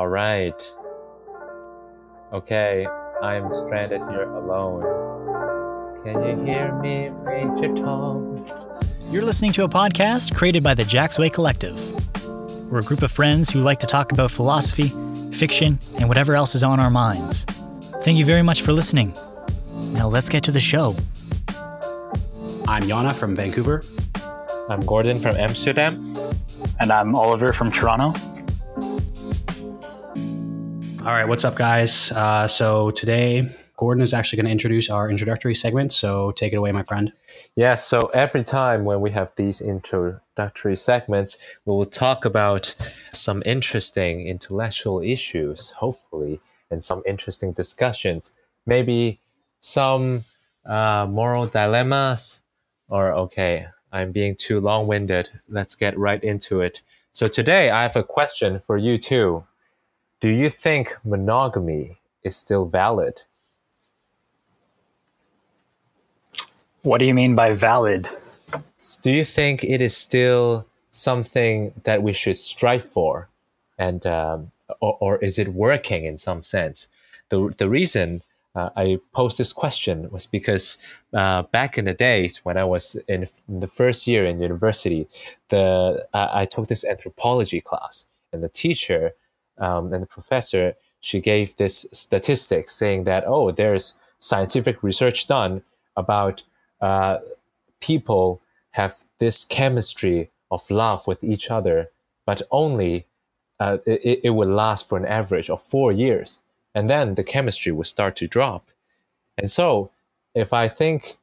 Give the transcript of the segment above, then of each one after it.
All right. Okay, I'm stranded here alone. Can you hear me, Major Tom? You're listening to a podcast created by the Jacksway Collective. We're a group of friends who like to talk about philosophy, fiction, and whatever else is on our minds. Thank you very much for listening. Now let's get to the show. I'm Jhana from Vancouver. I'm Gordon from Amsterdam. And I'm Oliver from Toronto. All right, what's up, guys? Uh, so today, Gordon is actually going to introduce our introductory segment. So take it away, my friend. Yeah, so every time when we have these introductory segments, we will talk about some interesting intellectual issues, hopefully, and some interesting discussions. Maybe some uh, moral dilemmas, or okay, I'm being too long winded. Let's get right into it. So today, I have a question for you too. Do you think monogamy is still valid? What do you mean by valid? Do you think it is still something that we should strive for, and um, or, or, is it working in some sense? The the reason uh, I posed this question was because uh, back in the days when I was in, in the first year in university, the uh, I took this anthropology class, and the teacher um, and the professor she gave this statistic saying that oh there's scientific research done about uh, people have this chemistry of love with each other but only uh, it, it would last for an average of four years and then the chemistry would start to drop. And so if i think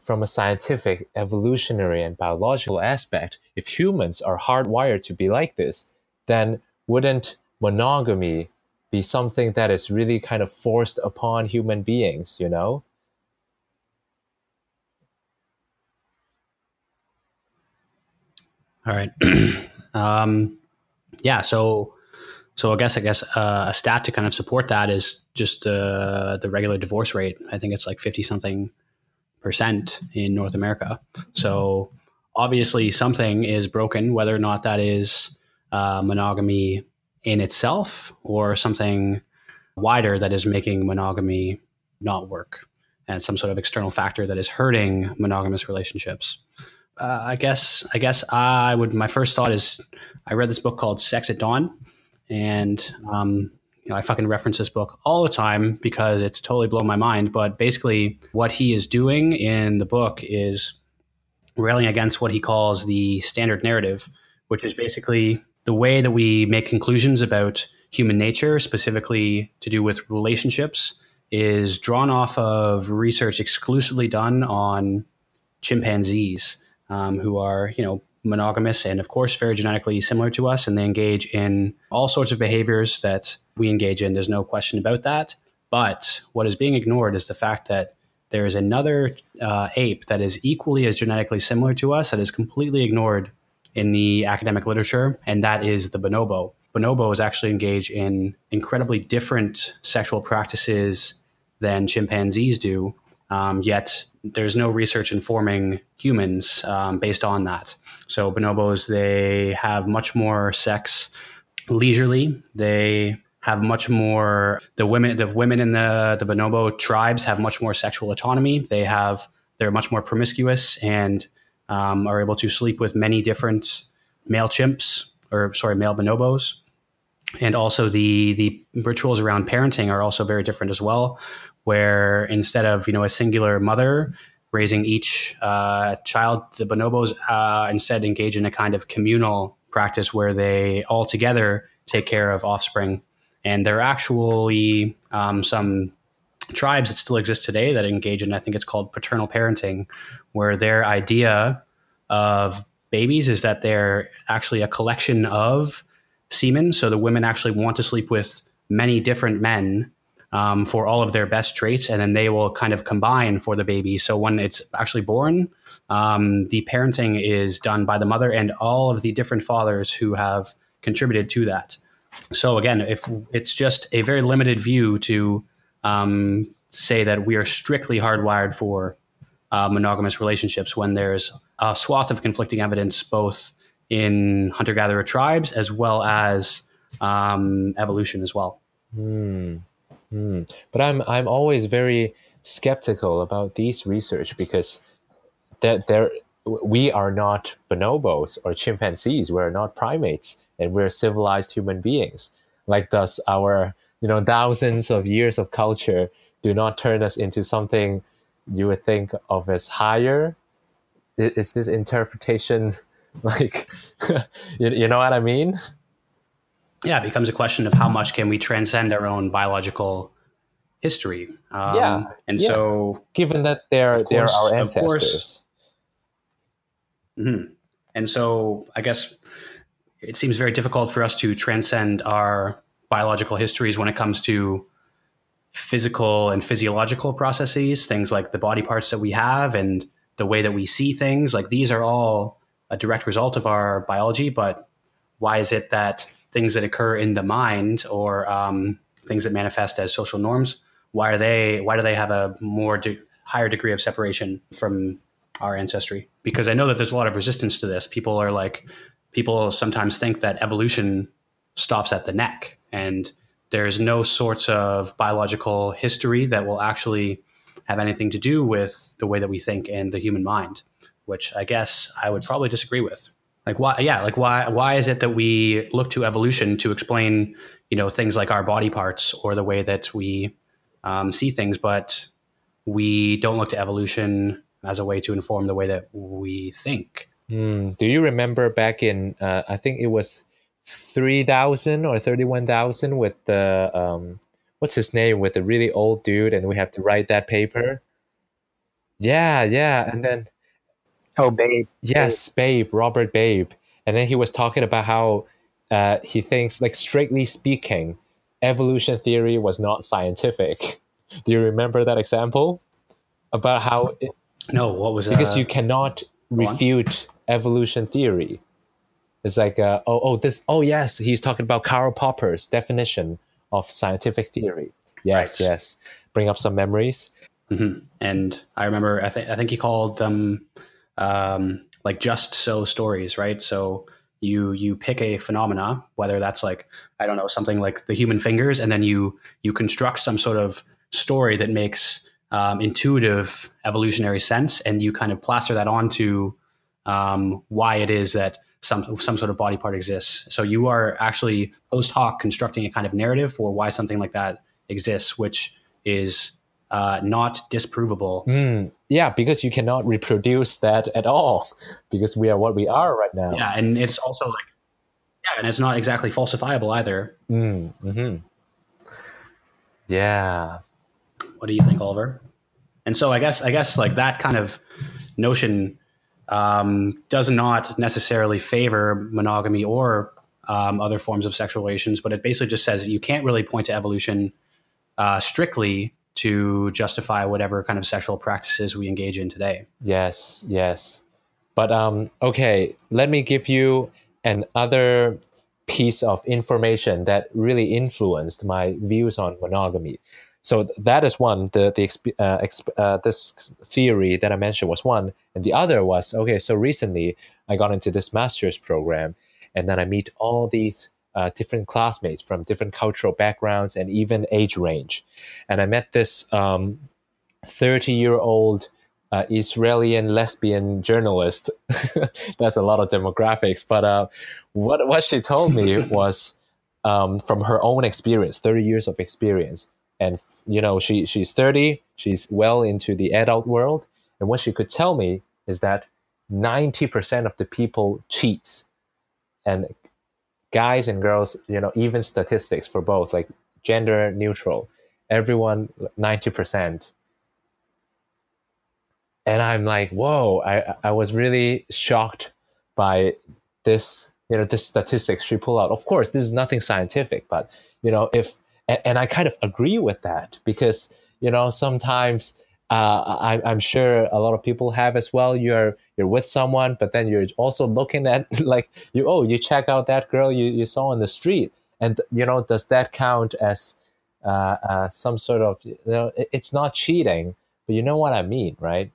from a scientific evolutionary and biological aspect if humans are hardwired to be like this then wouldn't monogamy be something that is really kind of forced upon human beings, you know? All right. um, yeah. So, so I guess I guess uh, a stat to kind of support that is just uh, the regular divorce rate. I think it's like fifty something percent in North America. So obviously something is broken, whether or not that is uh, monogamy in itself or something wider that is making monogamy not work and some sort of external factor that is hurting monogamous relationships. Uh, I guess I guess I would. My first thought is I read this book called Sex at Dawn, and um, you know I fucking reference this book all the time because it's totally blown my mind. But basically, what he is doing in the book is railing against what he calls the standard narrative, which is basically the way that we make conclusions about human nature, specifically to do with relationships, is drawn off of research exclusively done on chimpanzees, um, who are, you know, monogamous and, of course, very genetically similar to us, and they engage in all sorts of behaviors that we engage in. There's no question about that. But what is being ignored is the fact that there is another uh, ape that is equally as genetically similar to us that is completely ignored in the academic literature, and that is the bonobo. Bonobos actually engage in incredibly different sexual practices than chimpanzees do, um, yet there's no research informing humans um, based on that. So bonobos, they have much more sex leisurely. They have much more the women the women in the the bonobo tribes have much more sexual autonomy. They have they're much more promiscuous and um, are able to sleep with many different male chimps or sorry male bonobos. And also the the rituals around parenting are also very different as well where instead of you know a singular mother raising each uh, child the bonobos uh, instead engage in a kind of communal practice where they all together take care of offspring. And there are actually um, some tribes that still exist today that engage in, I think it's called paternal parenting, where their idea of babies is that they're actually a collection of semen. So the women actually want to sleep with many different men um, for all of their best traits, and then they will kind of combine for the baby. So when it's actually born, um, the parenting is done by the mother and all of the different fathers who have contributed to that. So again, if it's just a very limited view to um, say that we are strictly hardwired for uh, monogamous relationships when there's a swath of conflicting evidence both in hunter gatherer tribes as well as um, evolution as well. Hmm. Hmm. But I'm I'm always very skeptical about these research because that there we are not bonobos or chimpanzees. We're not primates, and we're civilized human beings. Like thus, our you know thousands of years of culture do not turn us into something you would think of as higher. Is this interpretation like you, you know what I mean? Yeah, it becomes a question of how much can we transcend our own biological history. Um, Yeah, and yeah. so Given that they're Of they're course, our course. ancestors. Mhm. And so I guess it seems very difficult for us to transcend our biological histories when it comes to physical and physiological processes, things like the body parts that we have and the way that we see things. Like these are all a direct result of our biology, but why is it that things that occur in the mind or um, things that manifest as social norms, why are they? Why do they have a more de- higher degree of separation from our ancestry? Because I know that there's a lot of resistance to this. People are like, people sometimes think that evolution stops at the neck, and there's no sorts of biological history that will actually have anything to do with the way that we think and the human mind, which I guess I would probably disagree with. Like why yeah, like why why is it that we look to evolution to explain, you know, things like our body parts or the way that we um, see things, but we don't look to evolution as a way to inform the way that we think. Hmm. Do you remember back in uh, I think it was three thousand or thirty one thousand with the um what's his name with the really old dude and we have to write that paper? Yeah, yeah, and then Oh, babe. Yes, Babe, Robert Babe. And then he was talking about how uh, he thinks, like, strictly speaking, evolution theory was not scientific. Do you remember that example? About how, it, No, what was it? because uh, you cannot on. refute evolution theory. It's like, uh, oh, oh, this, oh, yes, he's talking about Karl Popper's definition of scientific theory. Yes, Right. yes. Bring up some memories. Mhm. And I remember, I think I think he called them um, like just so stories, right? So you you pick a phenomena, whether that's like I don't know something like the human fingers, and then you you construct some sort of story that makes um, intuitive evolutionary sense, and you kind of plaster that onto um, why it is that some some sort of body part exists. So you are actually post hoc constructing a kind of narrative for why something like that exists, which is uh, not disprovable. Mm, yeah, because you cannot reproduce that at all, because we are what we are right now. Yeah, and it's also like yeah, and it's not exactly falsifiable either. Mm, hmm Yeah. What do you think, Oliver? And so I guess I guess like that kind of notion um, does not necessarily favor monogamy or um, other forms of sexual relations, but it basically just says that you can't really point to evolution uh, strictly to justify whatever kind of sexual practices we engage in today. Yes. Yes. But um, okay, let me give you another piece of information that really influenced my views on monogamy. So that is one. The the exp- uh, exp- uh, this theory that I mentioned was one, and the other was okay. So recently, I got into this master's program, and then I meet all these uh, different classmates from different cultural backgrounds and even age range, and I met this thirty year old uh, Israeli lesbian journalist. That's a lot of demographics, but uh, what what she told me was um, from her own experience, thirty years of experience, and you know she she's thirty, she's well into the adult world, and what she could tell me is that ninety percent of the people cheats, and guys and girls, you know, even statistics for both, like gender neutral, everyone ninety percent and I'm like, whoa! I I was really shocked by this, you know, this statistics she pulled out. Of course, this is nothing scientific, but you know, if and, and I kind of agree with that because you know sometimes uh, I, I'm sure a lot of people have as well. You're you're with someone, but then you're also looking at like you oh you check out that girl you, you saw on the street, and you know does that count as uh, uh, some sort of you know it- it's not cheating, but you know what I mean, right?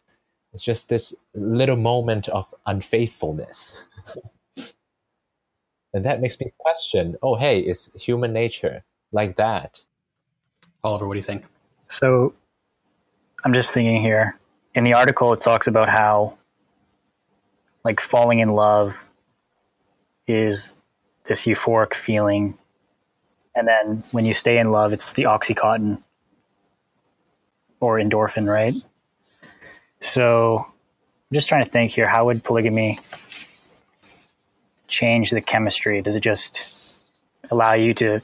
It's just this little moment of unfaithfulness. and that makes me question oh hey is human nature like that Oliver, what do you think? So I'm just thinking here. In the article, it talks about how, like, falling in love is this euphoric feeling. And then when you stay in love, it's the oxytocin or endorphin, right? So I'm just trying to think here how would polygamy change the chemistry? Does it just allow you to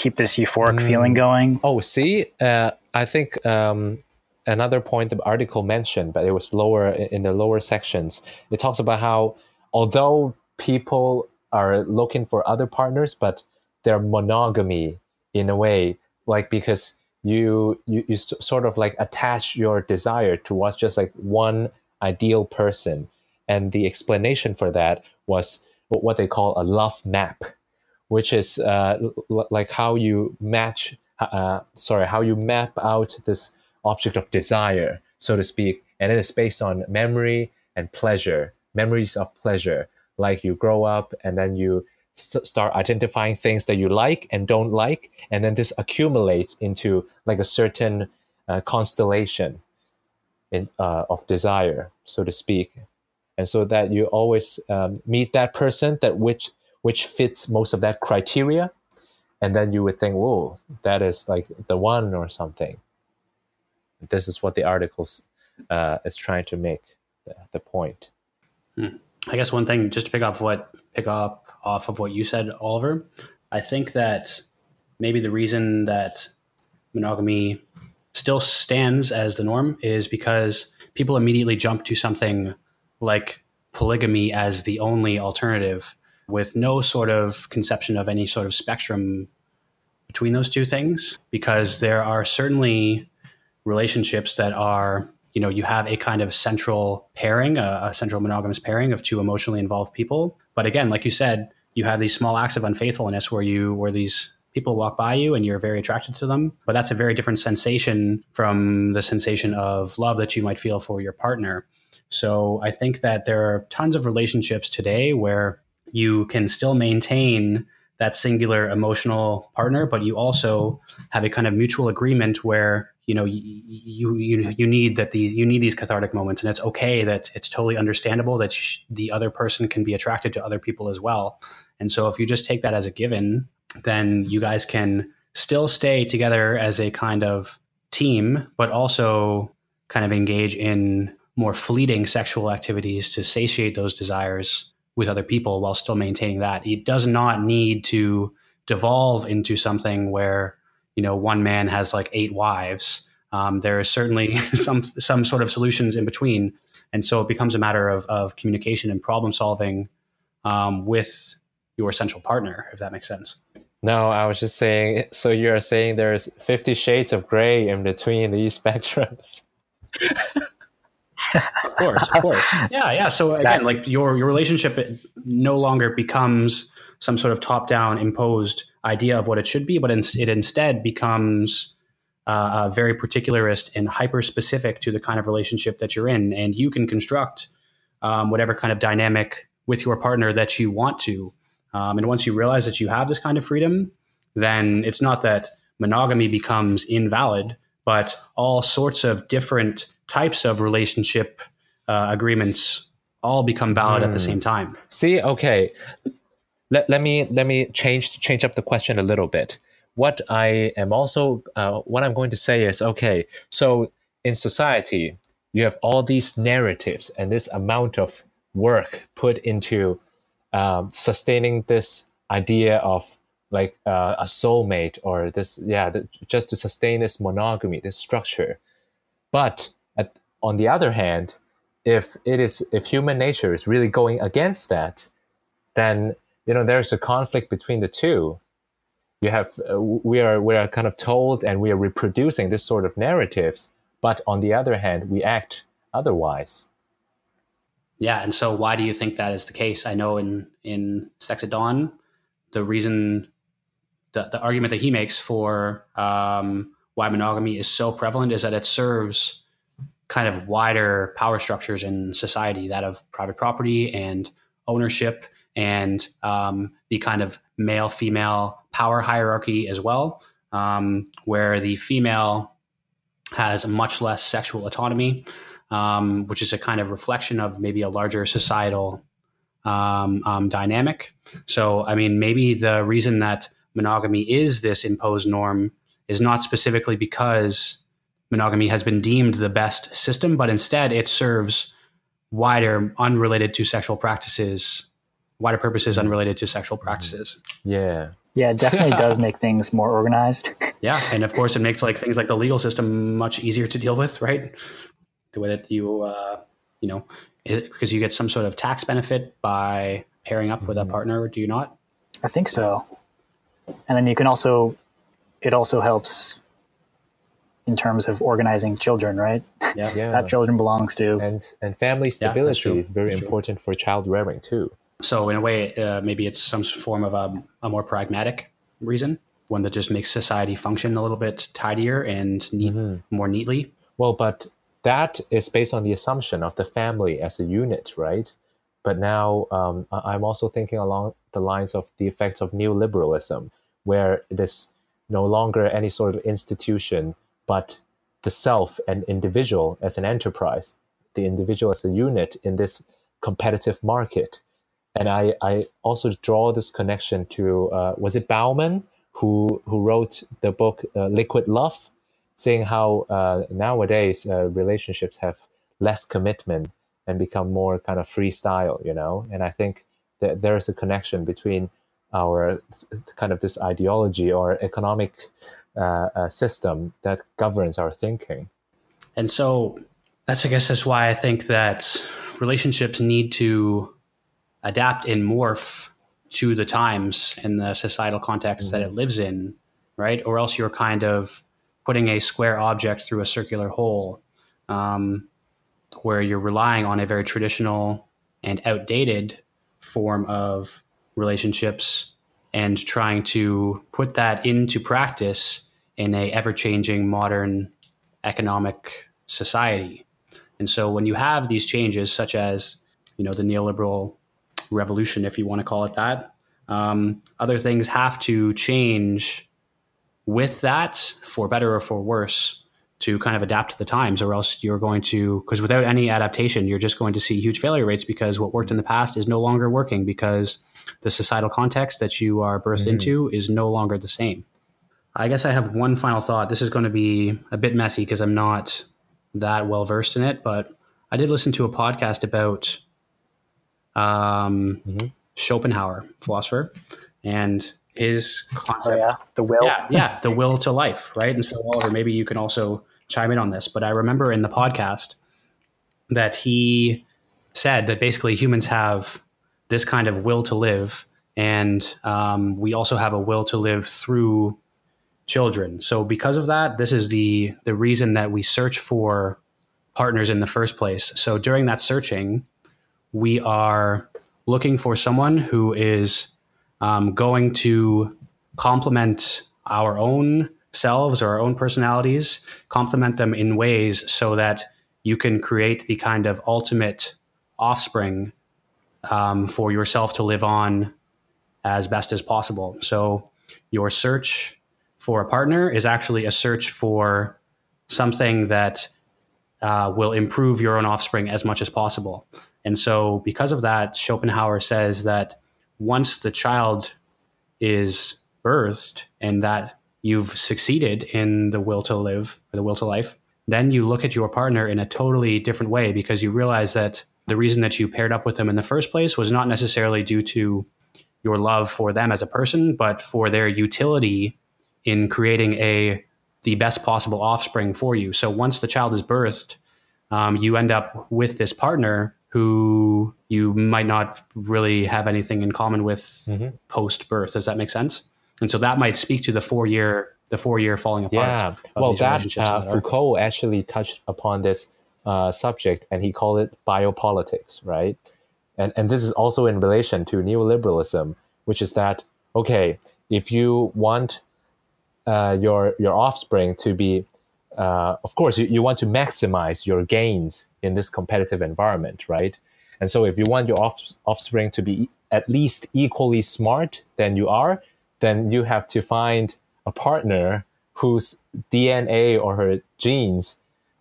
keep this euphoric feeling going? Oh, see, uh, I think um, another point the article mentioned, but it was lower in the lower sections. It talks about how although people are looking for other partners, but they're monogamy in a way, like because you you, you s- sort of like attach your desire towards just like one ideal person, and the explanation for that was what they call a love map which is uh, l- like how you match, uh, sorry, how you map out this object of desire, so to speak, and it is based on memory and pleasure, memories of pleasure. Like you grow up and then you st- start identifying things that you like and don't like, and then this accumulates into like a certain uh, constellation in, uh, of desire, so to speak. And so that you always um, meet that person that which which fits most of that criteria. And then you would think whoa that is like the one or something. This is what the article uh, is trying to make the, the point. I guess one thing, just to pick up what pick up off of what you said, Oliver. I think that maybe the reason that monogamy still stands as the norm is because people immediately jump to something like polygamy as the only alternative, with no sort of conception of any sort of spectrum between those two things. Because there are certainly relationships that are you know you have a kind of central pairing a, a, central monogamous pairing of two emotionally involved people but again like you said you have these small acts of unfaithfulness where you where these people walk by you and you're very attracted to them but that's a very different sensation from the sensation of love that you might feel for your partner so i think that there are tons of relationships today where you can still maintain that singular emotional partner but you also have a kind of mutual agreement where you know you you you need that these you need these cathartic moments. And it's okay that it's totally understandable that sh- the other person can be attracted to other people as well. And so if you just take that as a given then you guys can still stay together as a kind of team but also kind of engage in more fleeting sexual activities to satiate those desires with other people while still maintaining that. It does not need to devolve into something where you know one man has like eight wives. Um, there is certainly some some sort of solutions in between. And so it becomes a matter of, of communication and problem solving um, with your essential partner if that makes sense. No i was just saying so you're saying there's 50 shades of gray in between these spectrums of course of course yeah yeah so again like your your relationship no longer becomes some sort of top down imposed idea of what it should be, but it instead becomes uh, very particularist and hyper specific to the kind of relationship that you're in. And you can construct um, whatever kind of dynamic with your partner that you want to. Um, and once you realize that you have this kind of freedom, then it's not that monogamy becomes invalid, but all sorts of different types of relationship uh, agreements all become valid mm. at the same time. See, okay, let, let me let me change change up the question a little bit. What I am also uh, what I'm going to say is okay. So in society, you have all these narratives and this amount of work put into um, sustaining this idea of like uh, a soulmate or this yeah just to sustain this monogamy this structure but on the other hand if it is if human nature is really going against that then you know there's a conflict between the two. You have uh, we are we are kind of told and we are reproducing this sort of narratives but on the other hand we act otherwise. Yeah and so why do you think that is the case? I know in in sex at dawn the reason the, the argument that he makes for um, why monogamy is so prevalent is that it serves kind of wider power structures in society that of private property and ownership and um, the kind of male female power hierarchy as well, um, where the female has much less sexual autonomy, um, which is a kind of reflection of maybe a larger societal um, um, dynamic. So, I mean, maybe the reason that monogamy is this imposed norm is not specifically because monogamy has been deemed the best system, but instead it serves wider, unrelated to sexual practices, wider purposes unrelated to sexual practices. Yeah. Yeah, it definitely does make things more organized. Yeah, and of course, it makes like things like the legal system much easier to deal with, right? The way that you, uh, you know, because you get some sort of tax benefit by pairing up with a partner, do you not? I think so. And then you can also, it also helps in terms of organizing children, right? Yeah. Yeah. that children belongs to. and and family stability true. is very That's true. important for child rearing too. So in a way, uh, maybe it's some form of a, a more pragmatic reason, one that just makes society function a little bit tidier and neat, more neatly. Well, but that is based on the assumption of the family as a unit, right? But now um, I- I'm also thinking along the lines of the effects of neoliberalism, where it is no longer any sort of institution, but the self and individual as an enterprise, the individual as a unit in this competitive market. And I, I also draw this connection to uh, was it Bauman who who wrote the book uh, Liquid Love, saying how uh, nowadays uh, relationships have less commitment and become more kind of freestyle, you know. And I think that there is a connection between our kind of this ideology or economic uh, uh, system that governs our thinking. And so that's, I guess, that's why I think that relationships need to adapt and morph to the times and the societal context that it lives in, right? Or else you're kind of putting a square object through a circular hole um, where you're relying on a very traditional and outdated form of relationships and trying to put that into practice in a ever-changing modern economic society. And so when you have these changes, such as you know the neoliberal revolution, if you want to call it that, um, other things have to change with that for better or for worse to kind of adapt to the times, or else you're going to because without any adaptation, you're just going to see huge failure rates because what worked in the past is no longer working because the societal context that you are birthed into is no longer the same. I guess I have one final thought. This is going to be a bit messy because I'm not that well versed in it, but I did listen to a podcast about um, Schopenhauer, philosopher, and his So concept. yeah, the will. Yeah, yeah, the will to life, right? And so, Oliver, maybe you can also chime in on this. But I remember in the podcast that he said that basically humans have this kind of will to live, and um, we also have a will to live through children. So because of that, this is the the reason that we search for partners in the first place. So during that searching, we are looking for someone who is um, going to complement our own selves or our own personalities, complement them in ways so that you can create the kind of ultimate offspring um, for yourself to live on as best as possible. So your search for a partner is actually a search for something that uh, will improve your own offspring as much as possible. And so, because of that, Schopenhauer says that once the child is birthed and that you've succeeded in the will to live or the will to life, then you look at your partner in a totally different way because you realize that the reason that you paired up with them in the first place was not necessarily due to your love for them as a person, but for their utility in creating a the best possible offspring for you. So once the child is birthed, um, you end up with this partner who you might not really have anything in common with post birth. Does that make sense? And so that might speak to the four year the four year falling apart. Yeah. Well, that uh, that. Foucault actually touched upon this uh, subject, and he called it biopolitics, right? And and this is also in relation to neoliberalism, which is that okay, if you want uh, your your offspring to be, uh, of course, you, you want to maximize your gains in this competitive environment, right? And so, if you want your off, offspring to be at least equally smart than you are, then you have to find a partner whose DNA or her genes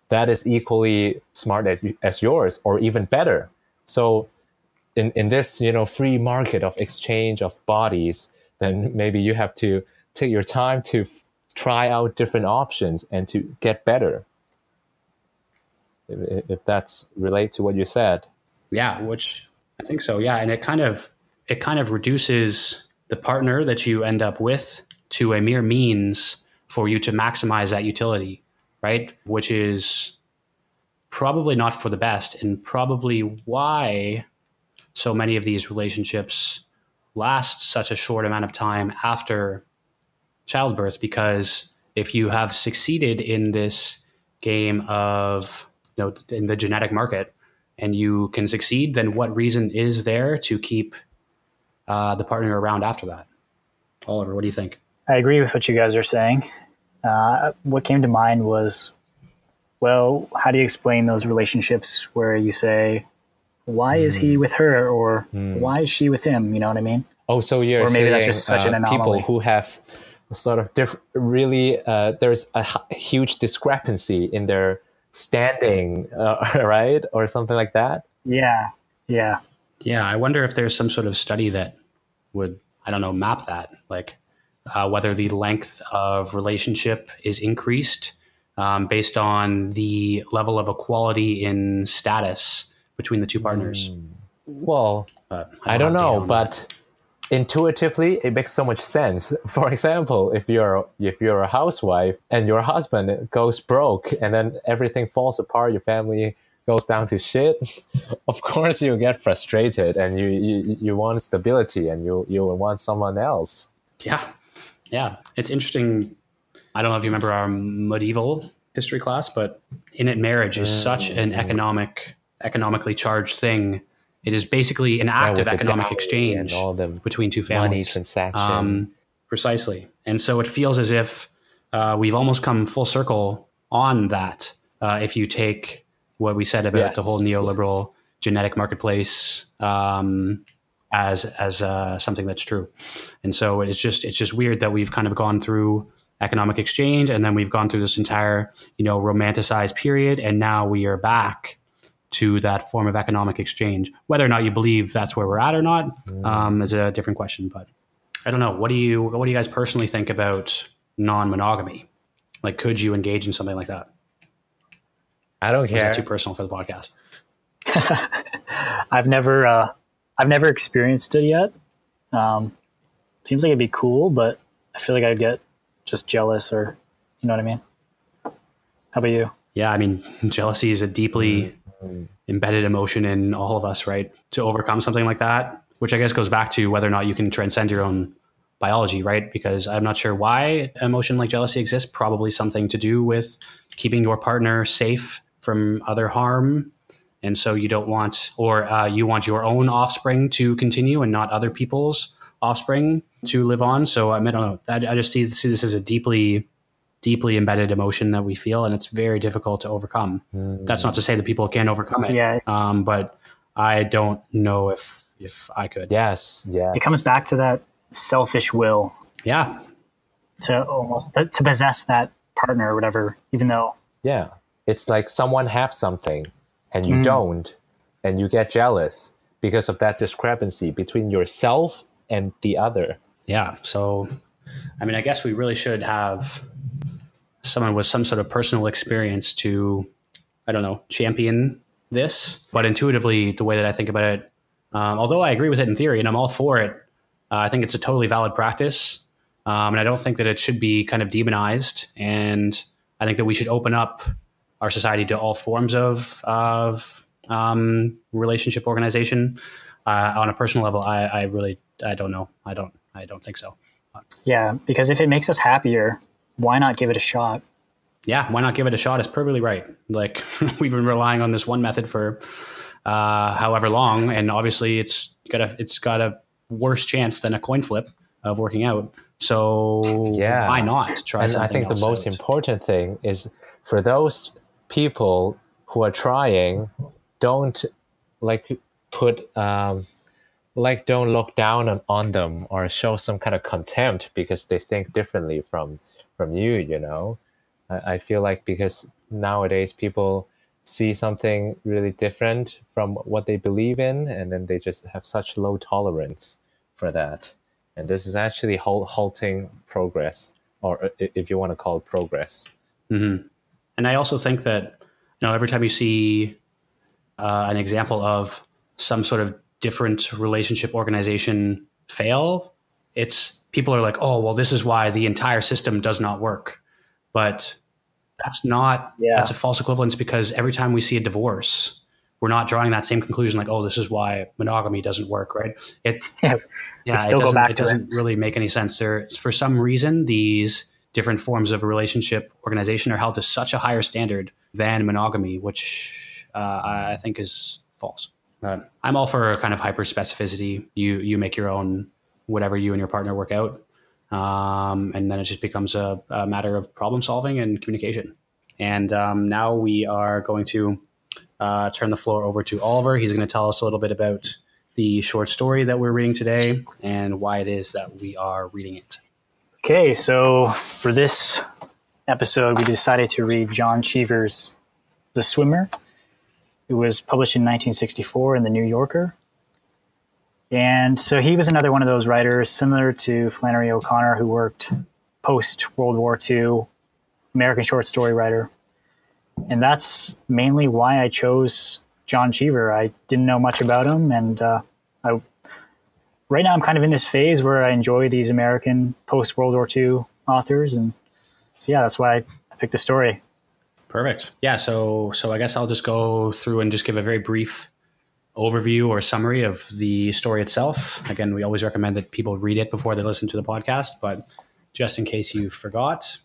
that is equally smart as, as yours or even better. So in, in this you know free market of exchange of bodies, then maybe you have to take your time to f- try out different options and to get better. If, if that's relate to what you said. Yeah, which I think so. Yeah, and it kind of it kind of reduces the partner that you end up with to a mere means for you to maximize that utility, right? Which is probably not for the best and probably why so many of these relationships last such a short amount of time after childbirth because if you have succeeded in this game of you know in the genetic market and you can succeed then what reason is there to keep uh, the partner around after that oliver what do you think I agree with what you guys are saying. Uh, what came to mind was, well, how do you explain those relationships where you say, why is he with her or why is she with him? You know what I mean? Oh, so you're Or maybe saying that's just such an uh, people who have sort of diff- really uh, there's a h- huge discrepancy in their standing, uh, right, or something like that. Yeah. Yeah. Yeah, I wonder if there's some sort of study that would, I don't know, map that, like uh, whether the length of relationship is increased um, based on the level of equality in status between the two partners. Well, But I don't have data know, on that. but intuitively it makes so much sense. For example, if you're if you're a housewife and your husband goes broke and then everything falls apart, your family goes down to shit, of course you get frustrated and you you, you want stability and you you want someone else. Yeah. Yeah. It's interesting. I don't know if you remember our medieval history class, but in it, marriage is such an economic, economically charged thing. It is basically an act with of economic exchange between two families. Um, precisely. And so it feels as if uh, we've almost come full circle on that. Uh, if you take what we said about Yes, the whole neoliberal genetic marketplace um, as as uh, something that's true, and so it's just it's just weird that we've kind of gone through economic exchange, and then we've gone through this entire you know romanticized period, and now we are back to that form of economic exchange. Whether or not you believe that's where we're at or not um, is a different question. But I don't know. What do you what do you guys personally think about non-monogamy? Like, could you engage in something like that? I don't Or is care. that too personal for the podcast? I've never, uh, I've never experienced it yet. Um, seems like it'd be cool, but I feel like I'd get just jealous or, you know what I mean? How about you? Yeah, I mean, jealousy is a deeply embedded emotion in all of us, right? To overcome something like that, which I guess goes back to whether or not you can transcend your own biology, right? Because I'm not sure why emotion like jealousy exists. Probably something to do with keeping your partner safe from other harm. And so you don't want, or uh, you want your own offspring to continue and not other people's offspring to live on. So I, mean, I don't know. I, I just see, see this as a deeply deeply embedded emotion that we feel, and it's very difficult to overcome. That's not to say that people can't overcome it. Yeah. Um, but I don't know if if I could. yes, yes. It comes back to that selfish will Yeah. to almost to possess that partner or whatever, even though Yeah. It's like someone have something and Mm. you don't, and you get jealous because of that discrepancy between yourself and the other. Yeah. So, I mean, I guess we really should have someone with some sort of personal experience to, I don't know, champion this. But intuitively, the way that I think about it, um, although I agree with it in theory and I'm all for it, uh, I think it's a totally valid practice. Um, and I don't think that it should be kind of demonized. And I think that we should open up our society to all forms of, of um, relationship organization. Uh, on a personal level, I, I really, I don't know. I don't, I don't think so. yeah, because if it makes us happier, why not give it a shot? yeah, why not give it a shot? It's perfectly right. Like we've been relying on this one method for uh, however long, and obviously it's got a it's got a worse chance than a coin flip of working out. So Yeah. why not try and something I think the else most out? important thing is for those people who are trying, don't like put um, like don't look down on, on them or show some kind of contempt because they think differently from from you you know? I, I feel like because nowadays people see something really different from what they believe in and then they just have such low tolerance for that. And this is actually halting progress or uh, if you want to call it progress. Mm-hmm. And i also think that you know every time you see uh, an example of some sort of different relationship organization fail, it's people are like, oh, well, this is why the entire system does not work. But that's not, yeah. that's a false equivalence because every time we see a divorce, we're not drawing that same conclusion like, oh, this is why monogamy doesn't work, right? It, yeah, yeah it doesn't, it doesn't it. really make any sense. There, for some reason, these different forms of relationship organization are held to such a higher standard than monogamy, which uh, I think is false. I'm all for kind of hyper specificity. You you make your own whatever you and your partner work out, um, and then it just becomes a, a, matter of problem solving and communication. And um, now we are going to uh, turn the floor over to Oliver. He's going to tell us a little bit about the short story that we're reading today and why it is that we are reading it. Okay, so for this episode, we decided to read John Cheever's The Swimmer it was published in 1964 in the New Yorker. And so he was another one of those writers, similar to Flannery O'Connor, who worked post World War II, American short story writer. And that's mainly why I chose John Cheever. I didn't know much about him, and uh, I, right now I'm kind of in this phase where I enjoy these American post World War II authors, and so yeah, that's why I picked the story. Perfect. Yeah. So, so I guess I'll just go through and just give a very brief overview or summary of the story itself. Again, we always recommend that people read it before they listen to the podcast, but just in case you forgot,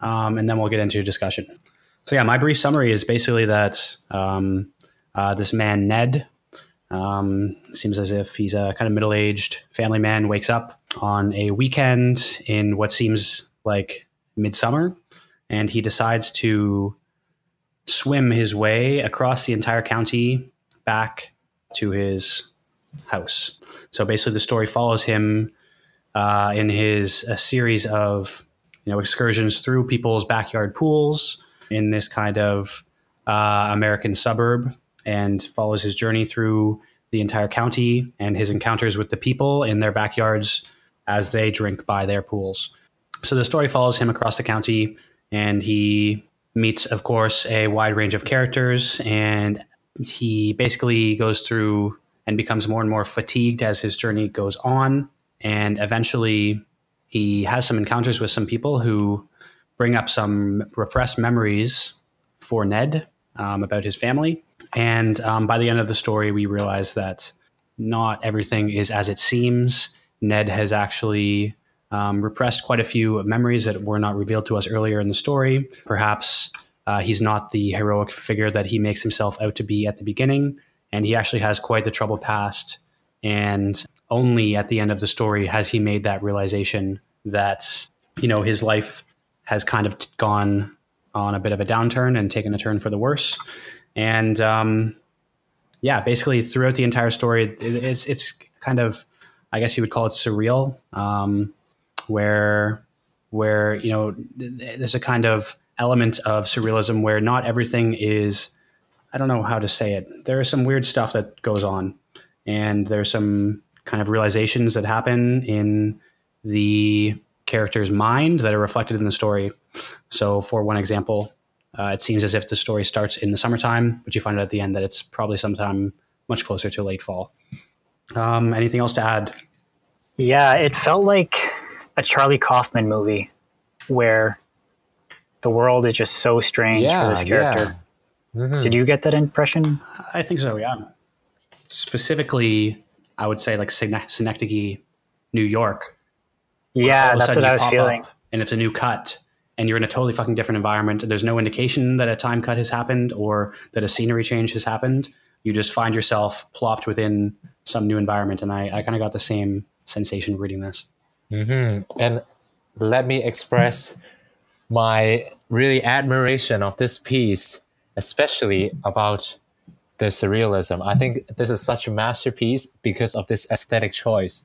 um, and then we'll get into discussion. So, yeah, my brief summary is basically that um, uh, this man Ned um, seems as if he's a kind of middle-aged family man. Wakes up on a weekend in what seems like midsummer and he decides to swim his way across the entire county back to his house. So basically, the story follows him uh, in his a series of you know excursions through people's backyard pools in this kind of uh, American suburb, and follows his journey through the entire county and his encounters with the people in their backyards as they drink by their pools. So the story follows him across the county and he meets, of course, a wide range of characters, and he basically goes through and becomes more and more fatigued as his journey goes on, and eventually he has some encounters with some people who bring up some repressed memories for Ned um, about his family. And um, by the end of the story, we realize that not everything is as it seems. Ned has actually um, repressed quite a few memories that were not revealed to us earlier in the story. Perhaps uh, he's not the heroic figure that he makes himself out to be at the beginning, and he actually has quite the troubled past. And only at the end of the story has he made that realization that you know his life has kind of gone on a bit of a downturn and taken a turn for the worse. And um, yeah, basically throughout the entire story, it's it's kind of I guess you would call it surreal. Um, where where you know there's a kind of element of surrealism where not everything is I don't know how to say it. There is some weird stuff that goes on, and there's some kind of realizations that happen in the character's mind that are reflected in the story. So, for one example, uh, it seems as if the story starts in the summertime, but you find out at the end that it's probably sometime much closer to late fall. Um, anything else to add? Yeah, it felt like a Charlie Kaufman movie where the world is just so strange yeah, for this character. Yeah. Mm-hmm. Did you get that impression? I think so. Yeah. Specifically, I would say like Synecdoche, New York. Yeah, that's what I was feeling. And it's a new cut, and you're in a totally fucking different environment. There's no indication that a time cut has happened or that a scenery change has happened. You just find yourself plopped within some new environment, and I, I kind of got the same sensation reading this. Mm-hmm. And let me express my really admiration of this piece, especially about the surrealism. I think this is such a masterpiece because of this aesthetic choice.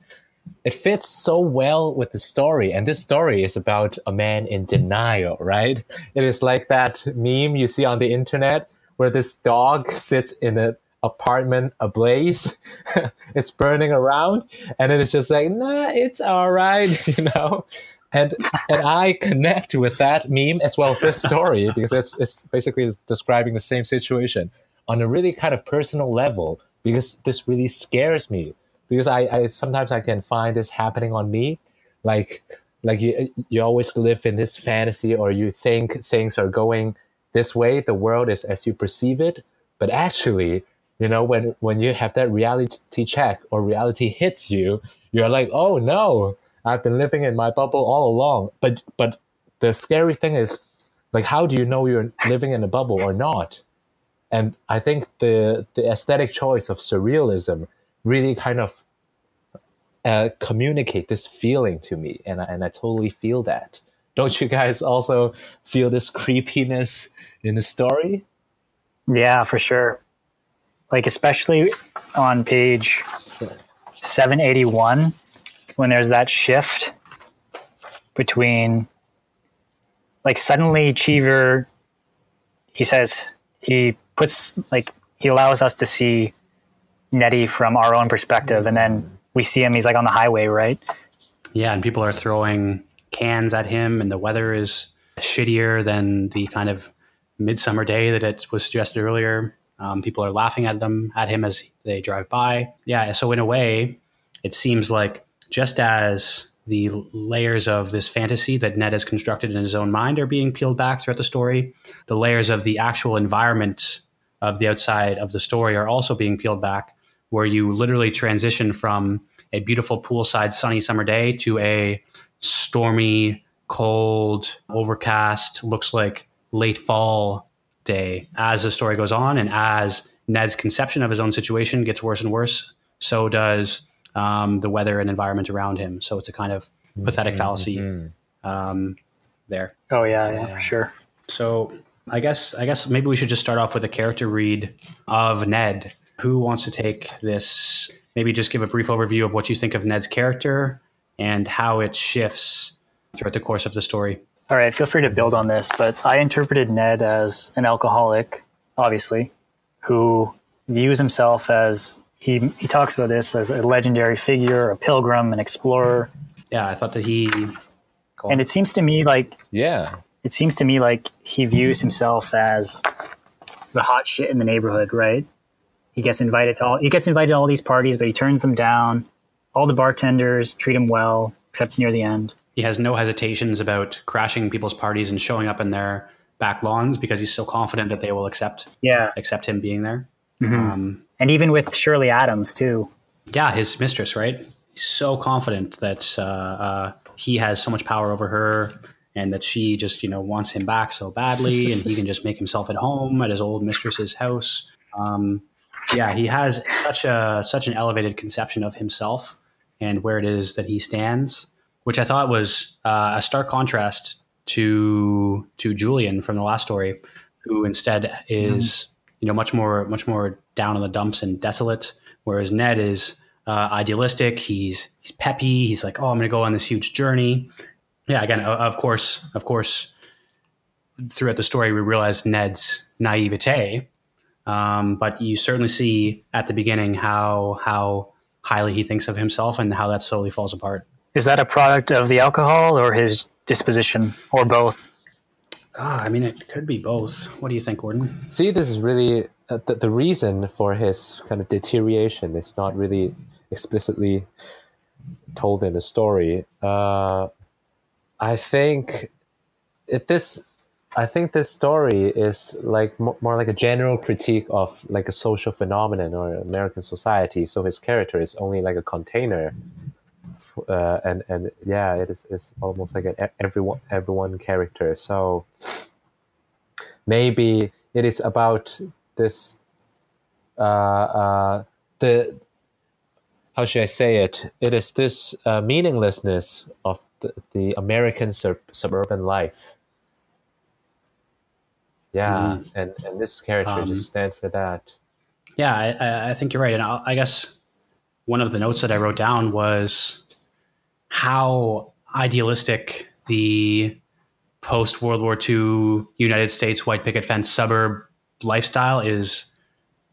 It fits so well with the story, and this story is about a man in denial, right? It is like that meme you see on the internet where this dog sits in an apartment ablaze, it's burning around, and then it's just like, nah, it's all right, you know and and I connect with that meme as well as this story because it's it's basically describing the same situation on a really kind of personal level because this really scares me because I, I sometimes I can find this happening on me like like you you always live in this fantasy or you think things are going this way the world is as you perceive it but actually you know when when you have that reality check or reality hits you you're like oh no I've been living in my bubble all along. But but the scary thing is, like, how do you know you're living in a bubble or not? And I think the the aesthetic choice of surrealism really kind of uh, communicate this feeling to me, and I, and I totally feel that. Don't you guys also feel this creepiness in the story? Yeah, for sure. Like especially on page seven eighty one when there's that shift between like suddenly Cheever he says he puts like he allows us to see Neddy from our own perspective and then we see him he's like on the highway, right? Yeah, and people are throwing cans at him and the weather is shittier than the kind of midsummer day that it was suggested earlier. Um, people are laughing at them at him as they drive by. Yeah, so in a way, it seems like just as the layers of this fantasy that Ned has constructed in his own mind are being peeled back throughout the story, the layers of the actual environment of the outside of the story are also being peeled back, where you literally transition from a beautiful poolside sunny summer day to a stormy, cold, overcast, looks like late fall day as the story goes on and as Ned's conception of his own situation gets worse and worse, so does um, the weather and environment around him. So it's a kind of pathetic fallacy mm-hmm. um, there. Oh yeah, yeah, for sure. So I guess I guess maybe we should just start off with a character read of Ned. Who wants to take this? Maybe just give a brief overview of what you think of Ned's character and how it shifts throughout the course of the story. All right, feel free to build on this, but I interpreted Ned as an alcoholic, obviously, who views himself as he he talks about this as a legendary figure, a pilgrim, an explorer. Yeah, I thought that he. And it seems to me like yeah, it seems to me like he views himself as the hot shit in the neighborhood, right? He gets invited to all he gets invited to all these parties, but he turns them down. All the bartenders treat him well, except near the end. He has no hesitations about crashing people's parties and showing up in their back lawns because he's so confident that they will accept yeah accept him being there. Mm-hmm. Um, and even with Shirley Adams too. Yeah, his mistress, right? He's so confident that uh, uh, he has so much power over her, and that she just you know wants him back so badly, and he can just make himself at home at his old mistress's house. Um, yeah, he has such a such an elevated conception of himself and where it is that he stands, which I thought was uh, a stark contrast to to Julian from the last story, who instead is mm. you know much more much more down in the dumps and desolate. Whereas Ned is uh, idealistic. He's he's peppy. He's like, oh, I'm going to go on this huge journey. Yeah, again, of course, of course. Throughout the story, we realize Ned's naivete, um, but you certainly see at the beginning how how highly he thinks of himself and how that slowly falls apart. Is that a product of the alcohol or his disposition, or both? Ah, I mean, it could be both. What do you think, Gordon? See, this is really uh, the, the reason for his kind of deterioration is not really explicitly told in the story. Uh, I think it, this. I think this story is like more, like a general critique of like a social phenomenon or American society. So his character is only like a container, uh, and and yeah, it is it's almost like an everyone everyone character. So maybe it is about this uh, uh, the how should I say it? It is this uh, meaninglessness of the, the American sub- suburban life. Yeah, mm-hmm. and and this character um, just stands for that. Yeah, I, I think you're right. And I, I guess one of the notes that I wrote down was how idealistic the post World War II United States white picket fence suburb lifestyle is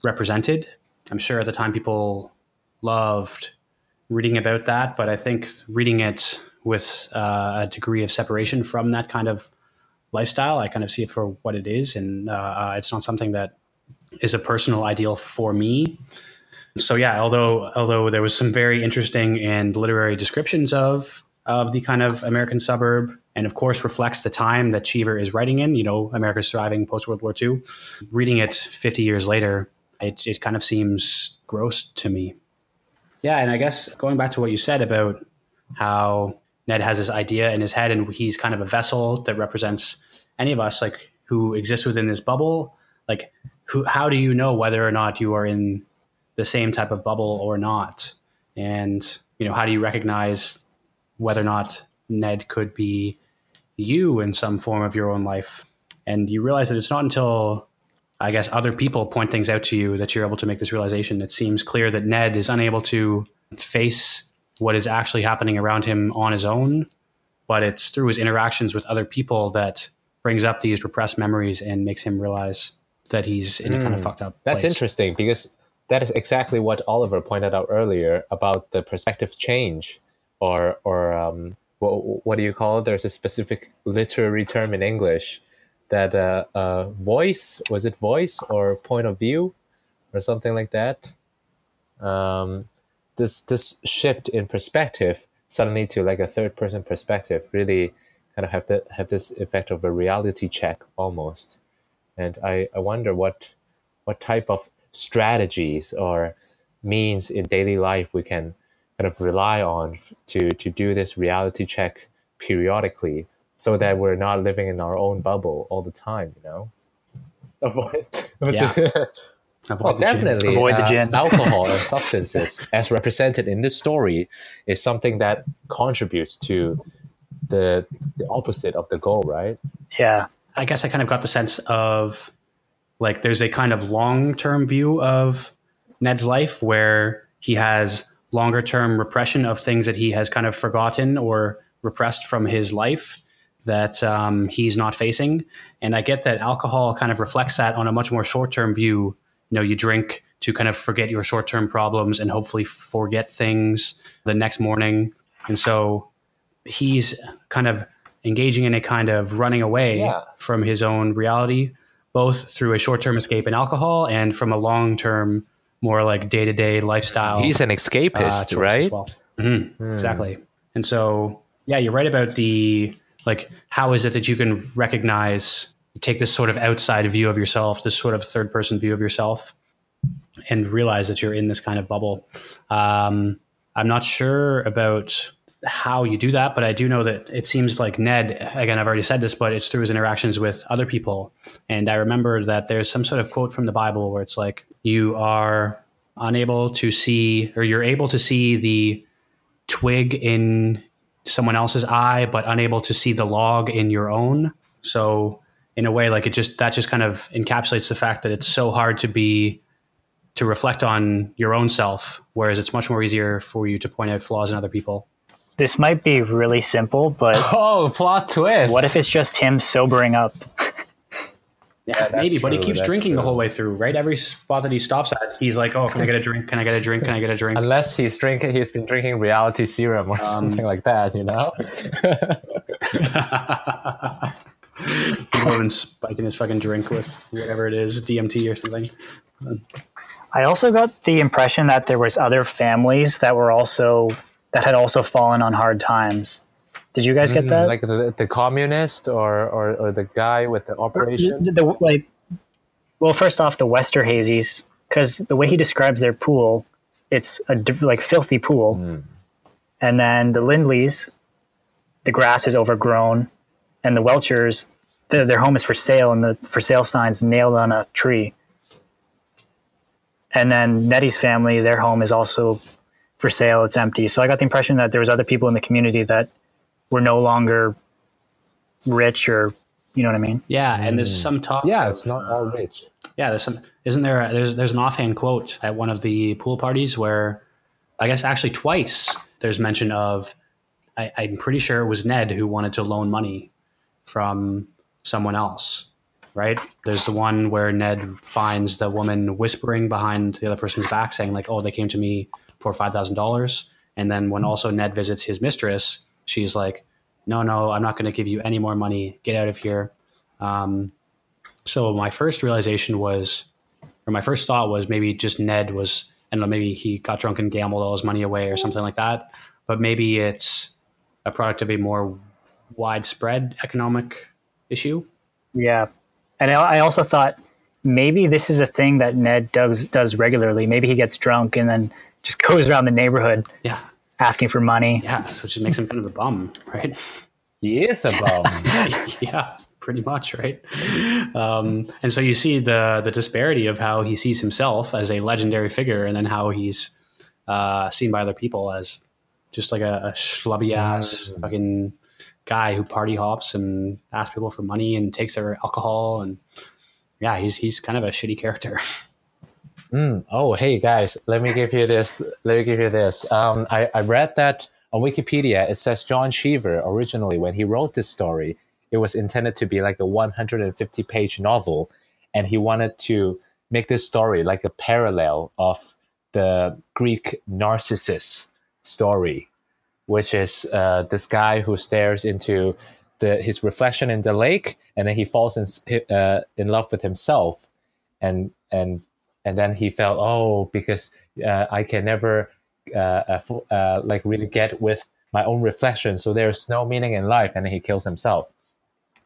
represented. I'm sure at the time people loved reading about that, but I think reading it with uh, a degree of separation from that kind of lifestyle, I kind of see it for what it is, and uh, uh it's not something that is a personal ideal for me. So yeah, although although there was some very interesting and literary descriptions of of the kind of American suburb, and of course reflects the time that Cheever is writing in. You know, America's thriving post World War II. Reading it 50 years later, it it kind of seems gross to me. Yeah, and I guess going back to what you said about how Ned has this idea in his head, and he's kind of a vessel that represents any of us, like who exists within this bubble. Like, who? How do you know whether or not you are in the same type of bubble or not? And you know, how do you recognize whether or not Ned could be you in some form of your own life? And you realize that it's not until I guess other people point things out to you that you're able to make this realization. It seems clear that Ned is unable to face what is actually happening around him on his own, but it's through his interactions with other people that brings up these repressed memories and makes him realize that he's in a kind of hmm. fucked up. That's place. interesting because that is exactly what Oliver pointed out earlier about the perspective change, or or um, what, what do you call it? There's a specific literary term in English that uh, uh, voice was it voice or point of view or something like that. Um, this this shift in perspective suddenly to like a third person perspective really kind of have the have this effect of a reality check almost. And i i wonder what what type of strategies or means in daily life we can kind of rely on to to do this reality check periodically so that we're not living in our own bubble all the time you know? Avoid yeah Avoid well, definitely. Avoid the uh, gin. Uh, alcohol and substances, as represented in this story, is something that contributes to the the opposite of the goal, right? Yeah. I guess I kind of got the sense of like there's a kind of long term view of Ned's life where he has longer term repression of things that he has kind of forgotten or repressed from his life that um, he's not facing. And I get that alcohol kind of reflects that on a much more short term view you know you drink to kind of forget your short-term problems and hopefully forget things the next morning and so he's kind of engaging in a kind of running away yeah. from his own reality both through a short-term escape in alcohol and from a long-term more like day-to-day lifestyle he's an escapist uh, right well. mm-hmm. mm. exactly and so yeah you're right about the like how is it that you can recognize take this sort of outside view of yourself, this sort of third person view of yourself, and realize that you're in this kind of bubble. Um, I'm not sure about how you do that, but I do know that it seems like Ned, again, I've already said this, but it's through his interactions with other people. And I remember that there's some sort of quote from the Bible where it's like, you are unable to see, or you're able to see the twig in someone else's eye, but unable to see the log in your own. So in a way like it just that just kind of encapsulates the fact that it's so hard to be to reflect on your own self whereas it's much more easier for you to point out flaws in other people this might be really simple but oh plot twist what if it's just him sobering up yeah, maybe, true, but he keeps drinking true. the whole way through, right? Every spot that he stops at, he's like, "Oh, can I get a drink? Can I get a drink? Can I get a drink?" Unless he's drinking, he's been drinking reality serum or um, something like that, you know. More spiking his fucking drink with whatever it is, DMT or something. I also got the impression that there was other families that were also that had also fallen on hard times. Did you guys get mm, that? Like the, the communist or, or, or the guy with the operation? The, the, like, well, first off, the Westerhazys, because the way he describes their pool, it's a like filthy pool. Mm. And then the Lindleys, the grass is overgrown and the Welchers, the, their home is for sale, and the for sale signs nailed on a tree. And then Neddy's family, their home is also for sale. It's empty. So I got the impression that there was other people in the community that were no longer rich or you know what I mean? Yeah, and there's mm. some talk. Yeah, of, it's not all uh, rich. Yeah, there's some. Isn't there? A, there's there's an offhand quote at one of the pool parties where, I guess actually twice there's mention of. I, I'm pretty sure it was Ned who wanted to loan money from someone else, right? There's the one where Ned finds the woman whispering behind the other person's back, saying like, "Oh, they came to me for five thousand dollars," and then when also Ned visits his mistress, she's like, "No, no, I'm not going to give you any more money. Get out of here." Um, so my first realization was, or my first thought was maybe just Ned was, and maybe he got drunk and gambled all his money away or something like that. But maybe it's a product of a more widespread economic issue. Yeah, and I also thought maybe this is a thing that Ned does does regularly. Maybe he gets drunk and then just goes around the neighborhood, yeah, asking for money. Yeah, so it just makes him kind of a bum, right? He is a bum. yeah, pretty much, right? Um, and so you see the the disparity of how he sees himself as a legendary figure, and then how he's uh, seen by other people as just like a, a schlubby ass mm. fucking guy who party hops and asks people for money and takes their alcohol, and yeah, he's he's kind of a shitty character. Mm. Oh, hey guys, let me give you this. Let me give you this. Um, I, I read that on Wikipedia. It says John Cheever originally, when he wrote this story, it was intended to be like a 150 page novel and he wanted to make this story like a parallel of the greek narcissus story which is uh, this guy who stares into the, his reflection in the lake and then he falls in, uh, in love with himself and and and then he felt oh because uh, i can never uh, uh, like really get with my own reflection so there's no meaning in life and then he kills himself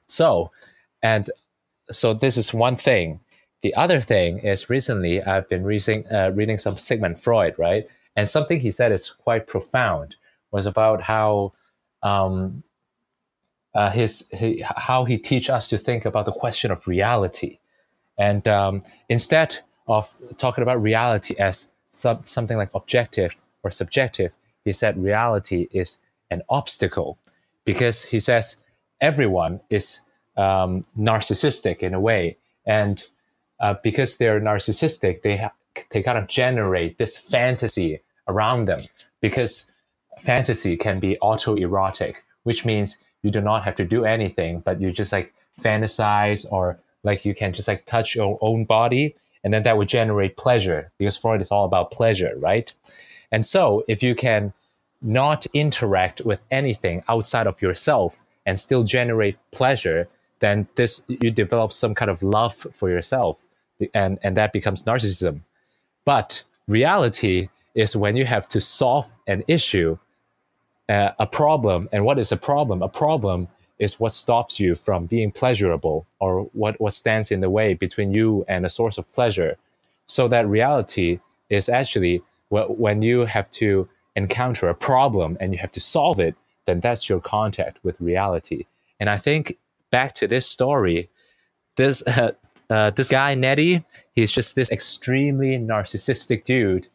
so, and so this is one thing. The other thing is recently I've been reading uh, reading some Sigmund Freud, right? And something he said is quite profound. Was about how um, uh, his he, how he teach us to think about the question of reality, and um, instead of talking about reality as sub, something like objective or subjective, he said reality is an obstacle because he says everyone is um, narcissistic in a way, and uh, because they're narcissistic, they ha- they kind of generate this fantasy around them. Because fantasy can be autoerotic, which means you do not have to do anything, but you just like fantasize or like you can just like touch your own body, and then that would generate pleasure because Freud is all about pleasure, right? And so if you can not interact with anything outside of yourself and still generate pleasure, then this you develop some kind of love for yourself, and and that becomes narcissism. But reality is when you have to solve an issue, uh, a problem, and what is a problem? A problem is what stops you from being pleasurable, or what what stands in the way between you and a source of pleasure. So that reality is actually when you have to encounter a problem and you have to solve it then that's your contact with reality. And I think back to this story, this uh, uh, this guy Neddy, he's just this extremely narcissistic dude,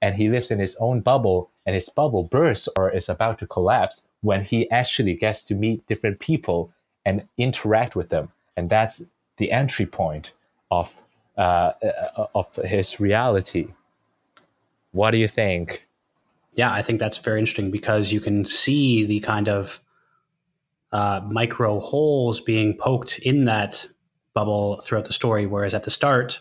and he lives in his own bubble, and his bubble bursts or is about to collapse when he actually gets to meet different people and interact with them, and that's the entry point of uh, uh of his reality. What do you think? yeah, I think that's very interesting because you can see the kind of uh, micro holes being poked in that bubble throughout the story. Whereas at the start,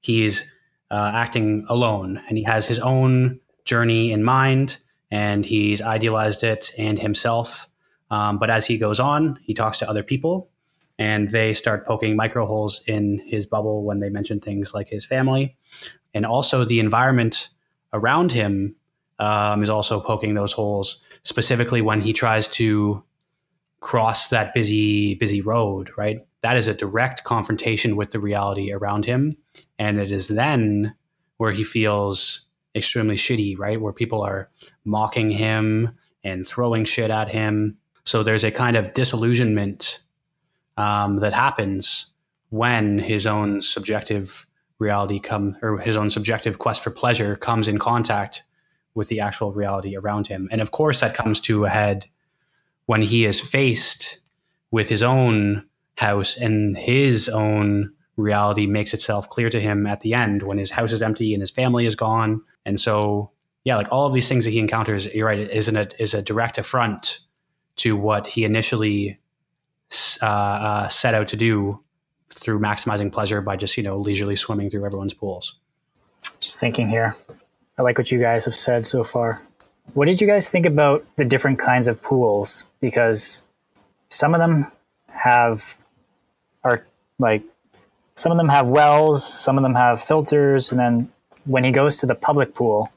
he's uh, acting alone and he has his own journey in mind and he's idealized it and himself. Um, but as he goes on, he talks to other people and they start poking micro holes in his bubble when they mention things like his family and also the environment around him um, is also poking those holes, specifically when he tries to cross that busy, busy road, right? That is a direct confrontation with the reality around him. And it is then where he feels extremely shitty, right? Where people are mocking him and throwing shit at him. So there's a kind of disillusionment um, that happens when his own subjective reality come or his own subjective quest for pleasure comes in contact with the actual reality around him. And of course, that comes to a head when he is faced with his own house and his own reality makes itself clear to him at the end when his house is empty and his family is gone. And so, yeah, like all of these things that he encounters, you're right, isn't it is a direct affront to what he initially uh, uh, set out to do through maximizing pleasure by just you know leisurely swimming through everyone's pools. Just thinking here, I like what you guys have said so far. What did you guys think about the different kinds of pools? Because some of them have are like some of them have wells, some of them have filters, and then when he goes to the public pool,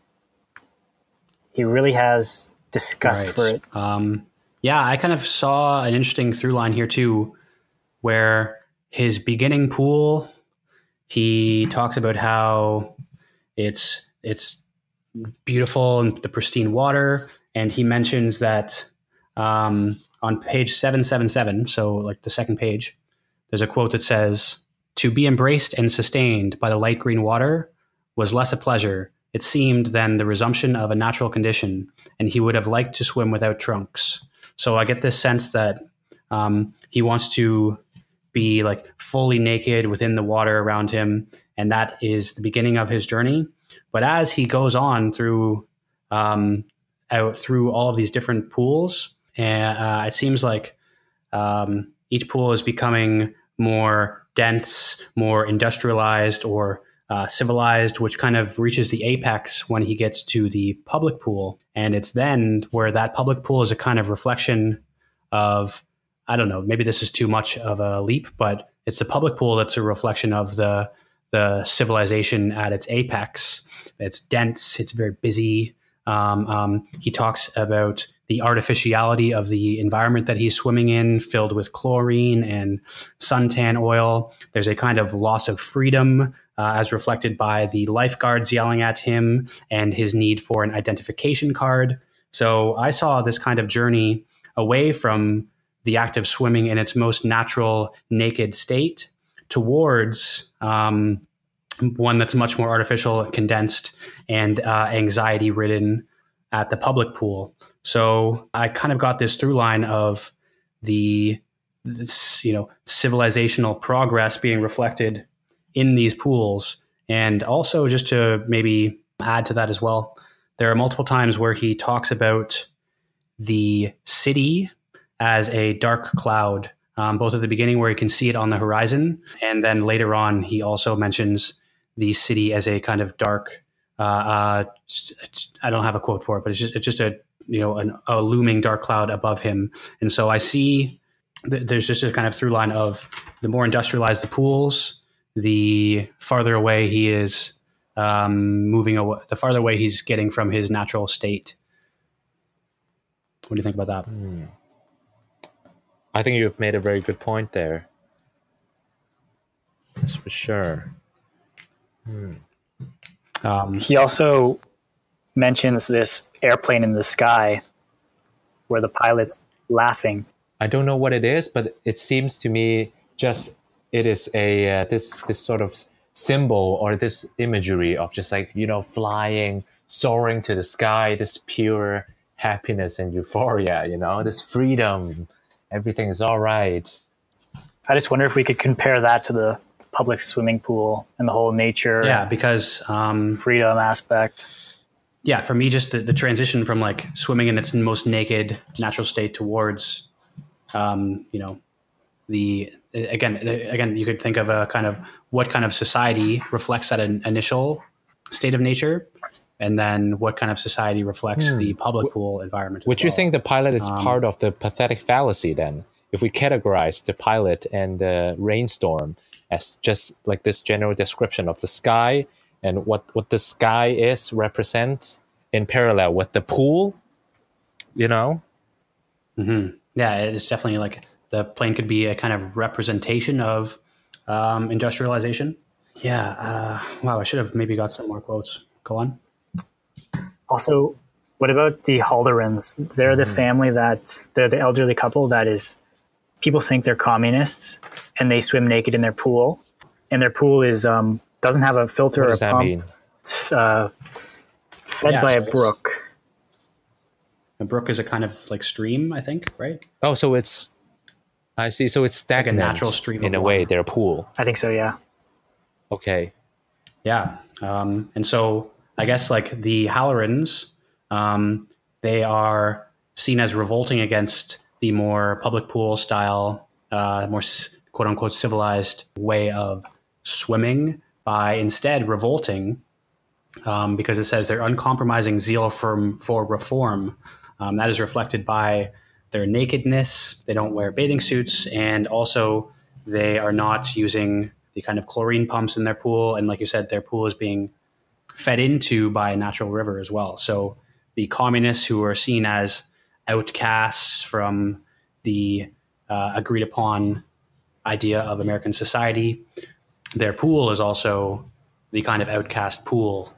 he really has disgust right. for it. Um, yeah, I kind of saw an interesting through line here too, where his beginning pool, he talks about how it's it's beautiful and the pristine water, and he mentions that um, on page seven seven seven, so like the second page, there's a quote that says, to be embraced and sustained by the light green water was less a pleasure, it seemed, than the resumption of a natural condition, and he would have liked to swim without trunks. So I get this sense that um, he wants to be like fully naked within the water around him, and that is the beginning of his journey. But as he goes on through um, out through all of these different pools, uh, it seems like um, each pool is becoming more dense, more industrialized, or uh, civilized, which kind of reaches the apex when he gets to the public pool. And it's then where that public pool is a kind of reflection of, I don't know, maybe this is too much of a leap, but it's the public pool that's a reflection of the the civilization at its apex. It's dense, it's very busy. Um, um, he talks about the artificiality of the environment that he's swimming in, filled with chlorine and suntan oil. There's a kind of loss of freedom, uh, as reflected by the lifeguards yelling at him and his need for an identification card. So I saw this kind of journey away from the act of swimming in its most natural, naked state towards um, one that's much more artificial, condensed, and uh, anxiety ridden at the public pool. So I kind of got this through line of the this, you know civilizational progress being reflected in these pools, and also just to maybe add to that as well, there are multiple times where he talks about the city as a dark cloud. Um, both at the beginning where he can see it on the horizon, and then later on he also mentions the city as a kind of dark. Uh, uh, I don't have a quote for it, but it's just it's just a you know an, a looming dark cloud above him, and so I see th- there's just a kind of through line of the more industrialized the pools, the farther away he is um, moving away, the farther away he's getting from his natural state. What do you think about that? Mm. I think you've made a very good point there. That's for sure. Hmm. Um, he also mentions this airplane in the sky where the pilot's laughing. I don't know what it is, but it seems to me just it is a uh, this this sort of symbol or this imagery of just like you know flying, soaring to the sky, this pure happiness and euphoria, you know, this freedom, everything is all right. I just wonder if we could compare that to the public swimming pool and the whole nature, yeah, because um, freedom aspect yeah, for me, just the, the transition from like swimming in its most naked natural state towards, um, you know, the again, again, you could think of a kind of what kind of society reflects that initial state of nature, and then what kind of society reflects hmm. the public pool environment. Would well. you think the pilot is um, part of the pathetic fallacy then? If we categorize the pilot and the rainstorm as just like this general description of the sky and what what the sky is represents in parallel with the pool you know? Mm-hmm. yeah it's definitely like the plane could be a kind of representation of um, industrialization. Yeah uh, wow i should have maybe got some more quotes. Go on. Also what about the Hallorans? They're the mm. family that they're the elderly couple that is people think they're communists and they swim naked in their pool and their pool is um, doesn't have a filter what or a pump. Mean? It's uh, fed yeah, by so a brook. A brook is a kind of like stream, I think, right? Oh, so it's I see. So it's stagnant, it's like a natural stream in a water. way. Their pool. I think so. Yeah. Okay. Yeah. Um, and so I guess like the Hallorans, um, they are seen as revolting against the more public pool style, uh, more quote unquote civilized way of swimming by instead revolting um, because it says their uncompromising zeal for, for reform. Um, that is reflected by their nakedness. They don't wear bathing suits, and also they are not using the kind of chlorine pumps in their pool. And like you said, their pool is being fed into by a natural river as well. So the communists who are seen as outcasts from the uh, agreed upon idea of American society, their pool is also the kind of outcast pool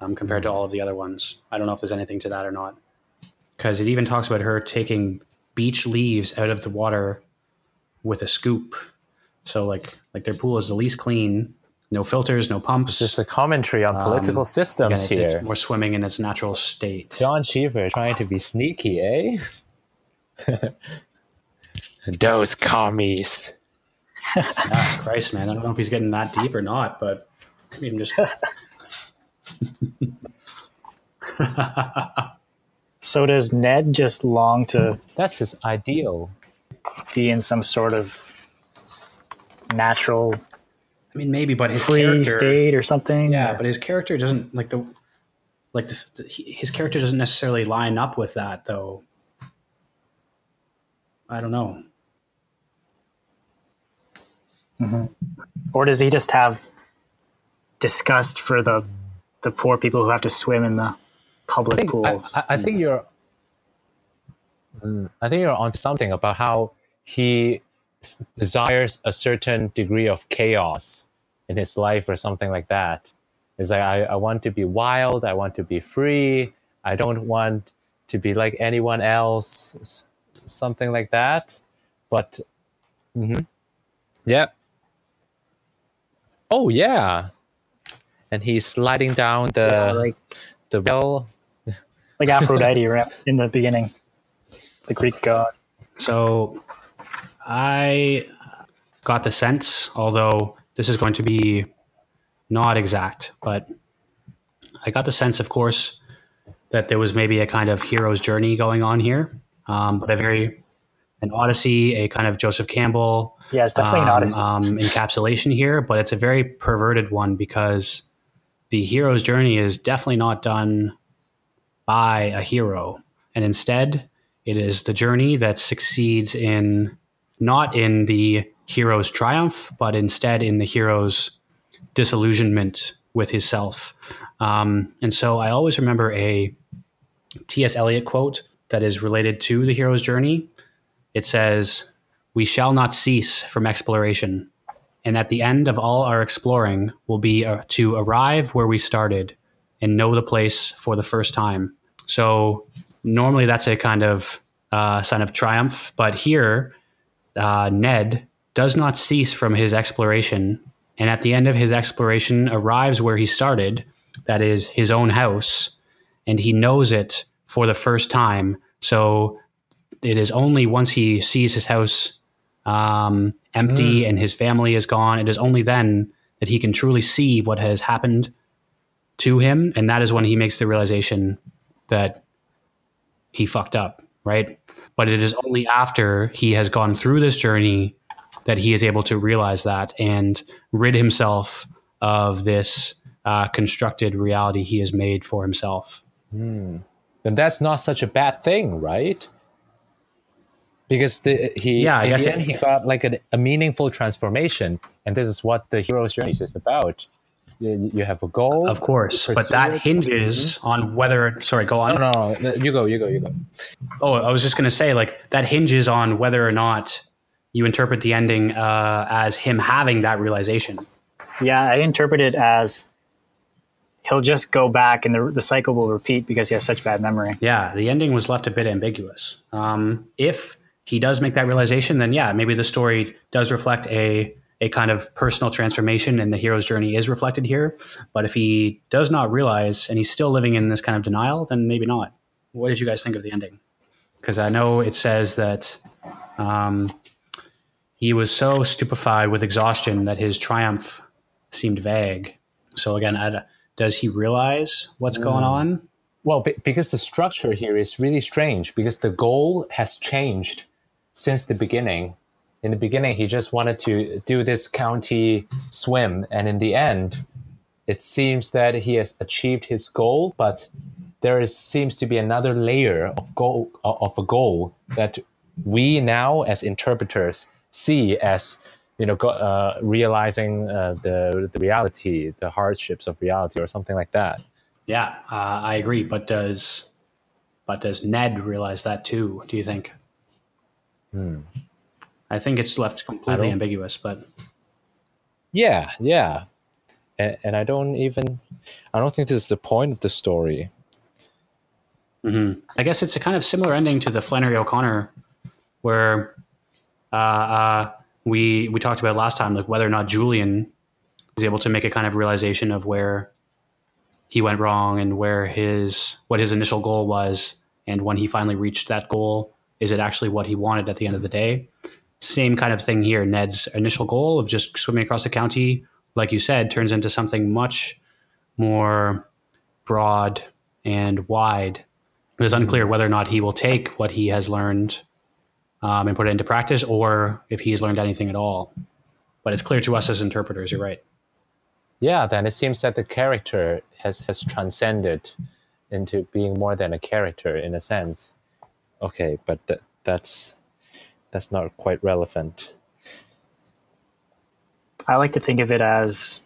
um, compared to all of the other ones. I don't know if there's anything to that or not. Because it even talks about her taking beech leaves out of the water with a scoop. So like like their pool is the least clean, no filters, no pumps. Just a commentary on political Um, systems Again, it's, here. it's more swimming in its natural state. John Cheever trying to be sneaky, eh? Those commies. Ah, Christ, man, I don't know if he's getting that deep or not, but I mean, just So does Ned just long to That's his ideal. be in some sort of natural I mean, maybe, but his free character, state or something? yeah, but his character doesn't like the like the, the, his character doesn't necessarily line up with that, though. I don't know. or does he just have disgust for the the poor people who have to swim in the public I think, pools? I- I think you're. Mm, I think you're onto something about how he s- desires a certain degree of chaos in his life or something like that. It's like I, I want to be wild. I want to be free. I don't want to be like anyone else. Something like that. But, mm-hmm. yeah. Oh yeah. And he's sliding down the Yeah, like the well like Aphrodite in the beginning, the Greek god. So I got the sense, although this is going to be not exact, but I got the sense, of course, that there was maybe a kind of hero's journey going on here, um, but a very an odyssey, a kind of Joseph Campbell Yeah, it's definitely an um, odyssey. um, encapsulation here, but it's a very perverted one because the hero's journey is definitely not done by a hero, and instead, it is the journey that succeeds in not in the hero's triumph, but instead in the hero's disillusionment with his self. Um, and so, I always remember a T.S. Eliot quote that is related to the hero's journey. It says, we shall not cease from exploration. And at the end of all our exploring will be uh, to arrive where we started and know the place for the first time. So normally that's a kind of uh, sign of triumph, but here uh, Ned does not cease from his exploration, and at the end of his exploration arrives where he started, that is his own house, and he knows it for the first time. So it is only once he sees his house um, empty and his family is gone, it is only then that he can truly see what has happened to him, and that is when he makes the realization that he fucked up, right? But it is only after he has gone through this journey that he is able to realize that and rid himself of this uh, constructed reality he has made for himself. then that's not such a bad thing, right? Because the, he, Yeah, I in guess the it- end, he got like a, a meaningful transformation, and this is what the hero's journey is about. You, you have a goal, Of course, but pursue that it. hinges on whether. Sorry, go on. No, no, no, you go, you go, you go. Oh, I was just going to say, like, that hinges on whether or not you interpret the ending uh, as him having that realization. Yeah, I interpret it as he'll just go back and the, the cycle will repeat because he has such bad memory. Yeah, the ending was left a bit ambiguous. Um, if he does make that realization, then yeah, maybe the story does reflect a a kind of personal transformation, and the hero's journey is reflected here. But if he does not realize and he's still living in this kind of denial, then maybe not. What did you guys think of the ending? Because I know it says that um, he was so stupefied with exhaustion that his triumph seemed vague. So again, I, does he realize what's going on? Well, be- because the structure here is really strange because the goal has changed since the beginning. In the beginning, he just wanted to do this county swim, and in the end, it seems that he has achieved his goal, but there is seems to be another layer of goal of a goal that we now as interpreters see as you know go, uh, realizing uh, the the reality, the hardships of reality, or something like that. Yeah, uh, I agree. But does but does Ned realize that too? Do you think? Hmm. I think it's left completely ambiguous. But Yeah, yeah, and, and I don't even I don't think this is the point of the story. I guess it's a kind of similar ending to the Flannery O'Connor, where uh, uh, we we talked about last time, like whether or not Julian is able to make a kind of realization of where he went wrong and where his what his initial goal was, and when he finally reached that goal, is it actually what he wanted at the end of the day? Same kind of thing here. Ned's initial goal of just swimming across the county, like you said, turns into something much more broad and wide. It is unclear whether or not he will take what he has learned um, and put it into practice, or if he's learned anything at all. But it's clear to us as interpreters. You're right. Yeah, then it seems that the character has has transcended into being more than a character in a sense. Okay, but th- that's that's not quite relevant. I like to think of it as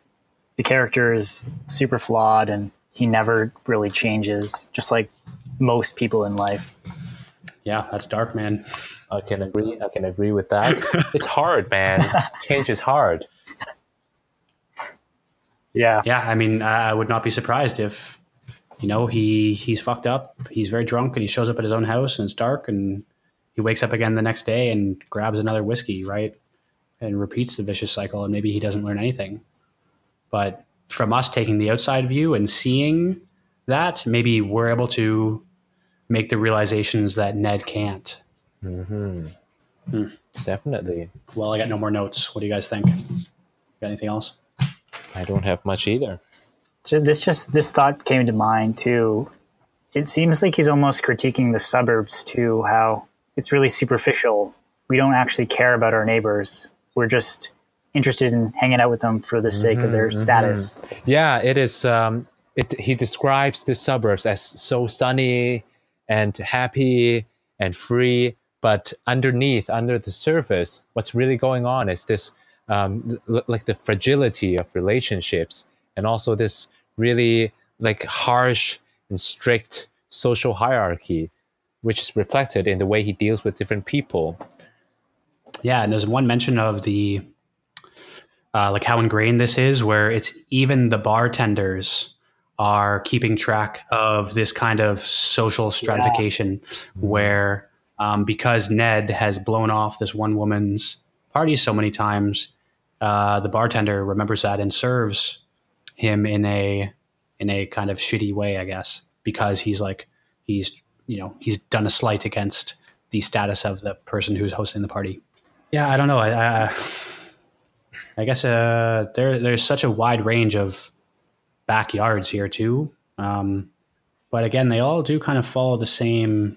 the character is super flawed and he never really changes, just like most people in life. Yeah, that's dark, man. I can agree. I can agree with that. it's hard, man. Change is hard. Yeah. Yeah, I mean, I would not be surprised if you know he he's fucked up. He's very drunk and he shows up at his own house and it's dark and he wakes up again the next day and grabs another whiskey, right? And repeats the vicious cycle and maybe he doesn't learn anything. But from us taking the outside view and seeing that, maybe we're able to make the realizations that Ned can't. Mm-hmm. Hmm. Definitely. Well, I got no more notes. What do you guys think? Got anything else? I don't have much either. Just, this just this thought came to mind too. It seems like he's almost critiquing the suburbs too. How it's really superficial. We don't actually care about our neighbors. We're just interested in hanging out with them for the sake of their status. Yeah, it is. Um, it, he describes the suburbs as so sunny and happy and free, but underneath, under the surface, what's really going on is this, um, l- like the fragility of relationships, and also this really like harsh and strict social hierarchy, which is reflected in the way he deals with different people. Yeah, and there's one mention of the uh, like how ingrained this is, where it's even the bartenders are keeping track of this kind of social stratification, where um, because Ned has blown off this one woman's party so many times, uh, the bartender remembers that and serves him in a in a kind of shitty way, I guess, because he's like he's you know he's done a slight against the status of the person who's hosting the party. Yeah, I don't know. I, I, I guess uh, there there's such a wide range of backyards here too. Um, but again, they all do kind of follow the same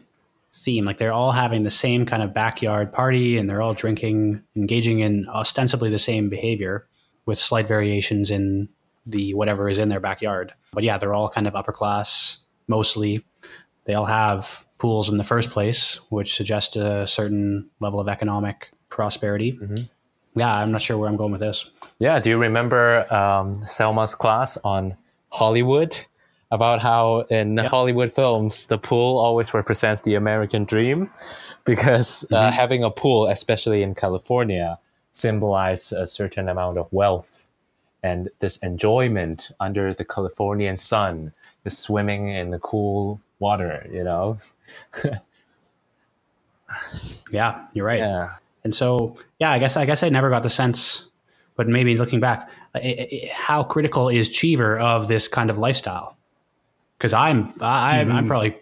theme. Like they're all having the same kind of backyard party, and they're all drinking, engaging in ostensibly the same behavior, with slight variations in the whatever is in their backyard. But yeah, they're all kind of upper class mostly. They all have pools in the first place, which suggest a certain level of economic prosperity. Yeah, I'm not sure where I'm going with this. Yeah, do you remember um, Selma's class on Hollywood? About how in Hollywood films, the pool always represents the American dream because uh, having a pool, especially in California, symbolizes a certain amount of wealth and this enjoyment under the Californian sun, just swimming in the cool water, you know? Yeah, you're right. Yeah. And so, yeah, I guess I guess I never got the sense, but maybe looking back, how critical is Cheever of this kind of lifestyle? Because I'm I, I'm I'm probably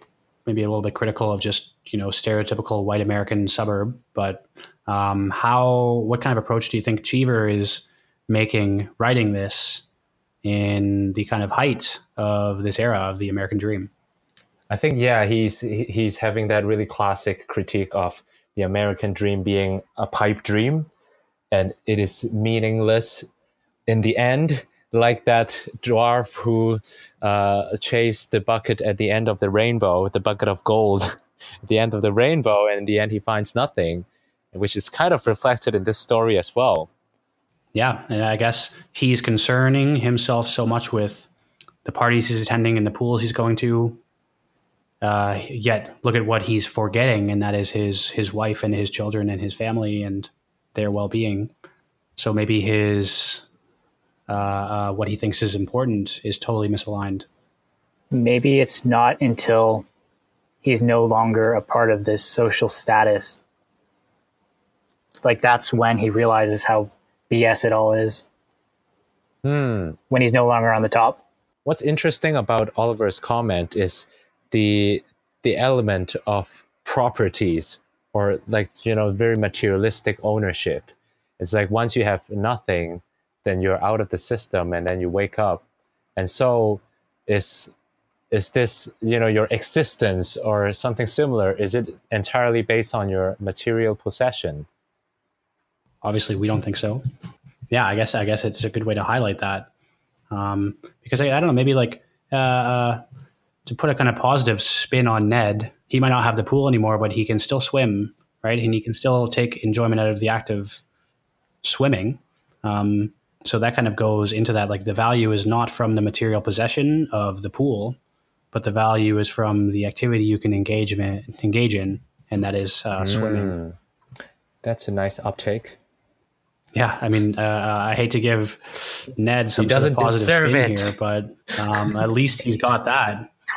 maybe a little bit critical of just you know stereotypical white American suburb, but um, how what kind of approach do you think Cheever is making writing this in the kind of height of this era of the American dream. I think yeah, he's he's having that really classic critique of the American dream being a pipe dream, and it is meaningless in the end. Like that dwarf who uh, chased the bucket at the end of the rainbow, the bucket of gold, at the end of the rainbow, and in the end he finds nothing, which is kind of reflected in this story as well. Yeah, and I guess he's concerning himself so much with the parties he's attending and the pools he's going to, uh, yet look at what he's forgetting, and that is his his wife and his children and his family and their well being. So maybe his uh, uh, what he thinks is important is totally misaligned. Maybe it's not until he's no longer a part of this social status. Like that's when he realizes how BS it all is. Hmm. When he's no longer on the top. What's interesting about Oliver's comment is the the element of properties or like you know very materialistic ownership. It's like once you have nothing, then you're out of the system, and then you wake up, and so is is this you know your existence or something similar? Is it entirely based on your material possession? Obviously, we don't think so. Yeah, I guess I guess it's a good way to highlight that um, because I, I, don't know, maybe like uh, uh, to put a kind of positive spin on Ned, he might not have the pool anymore, but he can still swim, right? And he can still take enjoyment out of the act of swimming. Um, so that kind of goes into that. Like the value is not from the material possession of the pool, but the value is from the activity you can engage in, engage in, and that is uh, swimming. Mm. That's a nice uptake. Yeah, I mean, uh, I hate to give Ned some he doesn't sort of positive deserve spin it. here, but um, at least he's got that.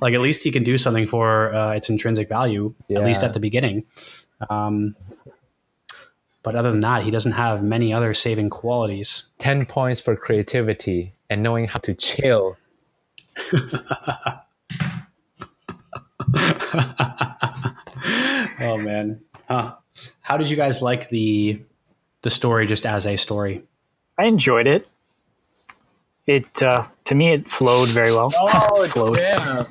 like at least he can do something for uh, its intrinsic value, yeah. at least at the beginning. Um, but other than that, he doesn't have many other saving qualities. Ten points for creativity and knowing how to chill. oh man, huh? How did you guys like the the story just as a story? I enjoyed it. It uh, to me it flowed very well. Oh, flowed. yeah.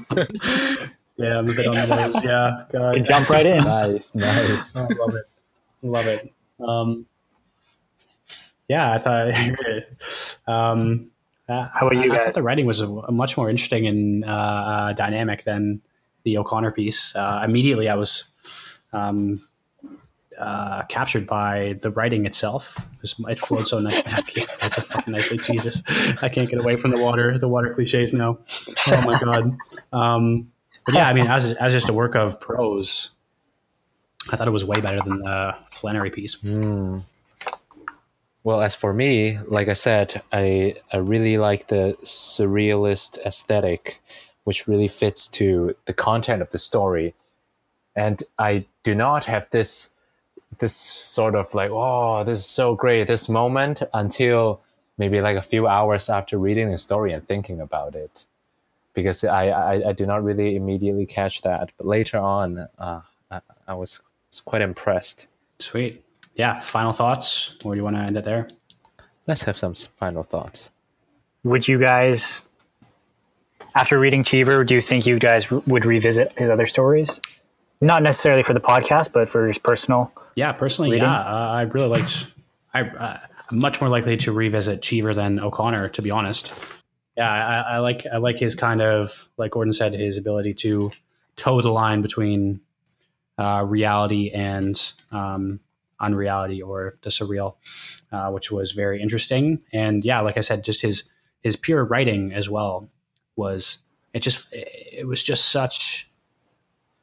yeah, I'm a bit on the nose. Yeah, God. Can jump right in. nice, nice. Oh, love it, love it. Um, yeah, I thought. um, uh, How about you? I, I, thought the writing was a, a much more interesting and uh, uh, dynamic than the O'Connor piece. Uh, immediately, I was um, uh, captured by the writing itself. It flowed so nice. So fucking nicely. Jesus, I can't get away from the water. The water cliches now. Oh my god. Um, but yeah, I mean, as as just a work of prose, I thought it was way better than the Flannery piece. Mm. Well, as for me, like I said, I I really like the surrealist aesthetic, which really fits to the content of the story, and I do not have this this sort of like, oh, this is so great, this moment until maybe like a few hours after reading the story and thinking about it. Because I, I, I do not really immediately catch that. But later on, uh, I, I was, was quite impressed. Sweet. Yeah. Final thoughts? Or do you want to end it there? Let's have some final thoughts. Would you guys, after reading Cheever, do you think you guys would revisit his other stories? Not necessarily for the podcast, but for his personal yeah, personally, reading? yeah, uh, I really liked. I, uh, I'm much more likely to revisit Cheever than O'Connor, to be honest. Yeah, I, I, like I like his kind of like Gordon said, his ability to toe the line between uh, reality and um, unreality or the surreal, uh, which was very interesting. And yeah, like I said, just his his pure writing as well was it just it was just such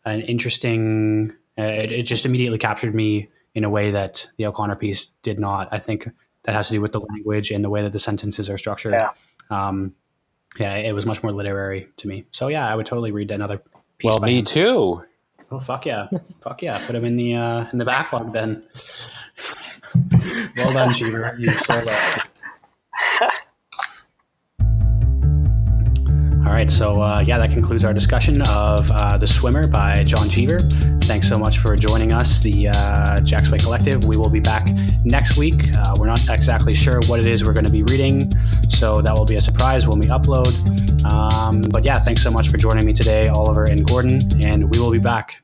an interesting uh, it, it, just immediately captured me in a way that the O'Connor piece did not. I think that has to do with the language and the way that the sentences are structured. Yeah. Um, yeah, it was much more literary to me. So yeah, I would totally read another piece. Well, me him. too. Oh fuck yeah, fuck yeah! Put him in the uh, in the backlog then. well done, Cheever. You sold that. All right, so uh, yeah, that concludes our discussion of uh, The Swimmer by John Cheever. Thanks so much for joining us, the uh, Way Collective. We will be back next week. Uh, we're not exactly sure what it is we're going to be reading, so that will be a surprise when we upload. Um, but yeah, thanks so much for joining me today, Oliver and Gordon, and we will be back.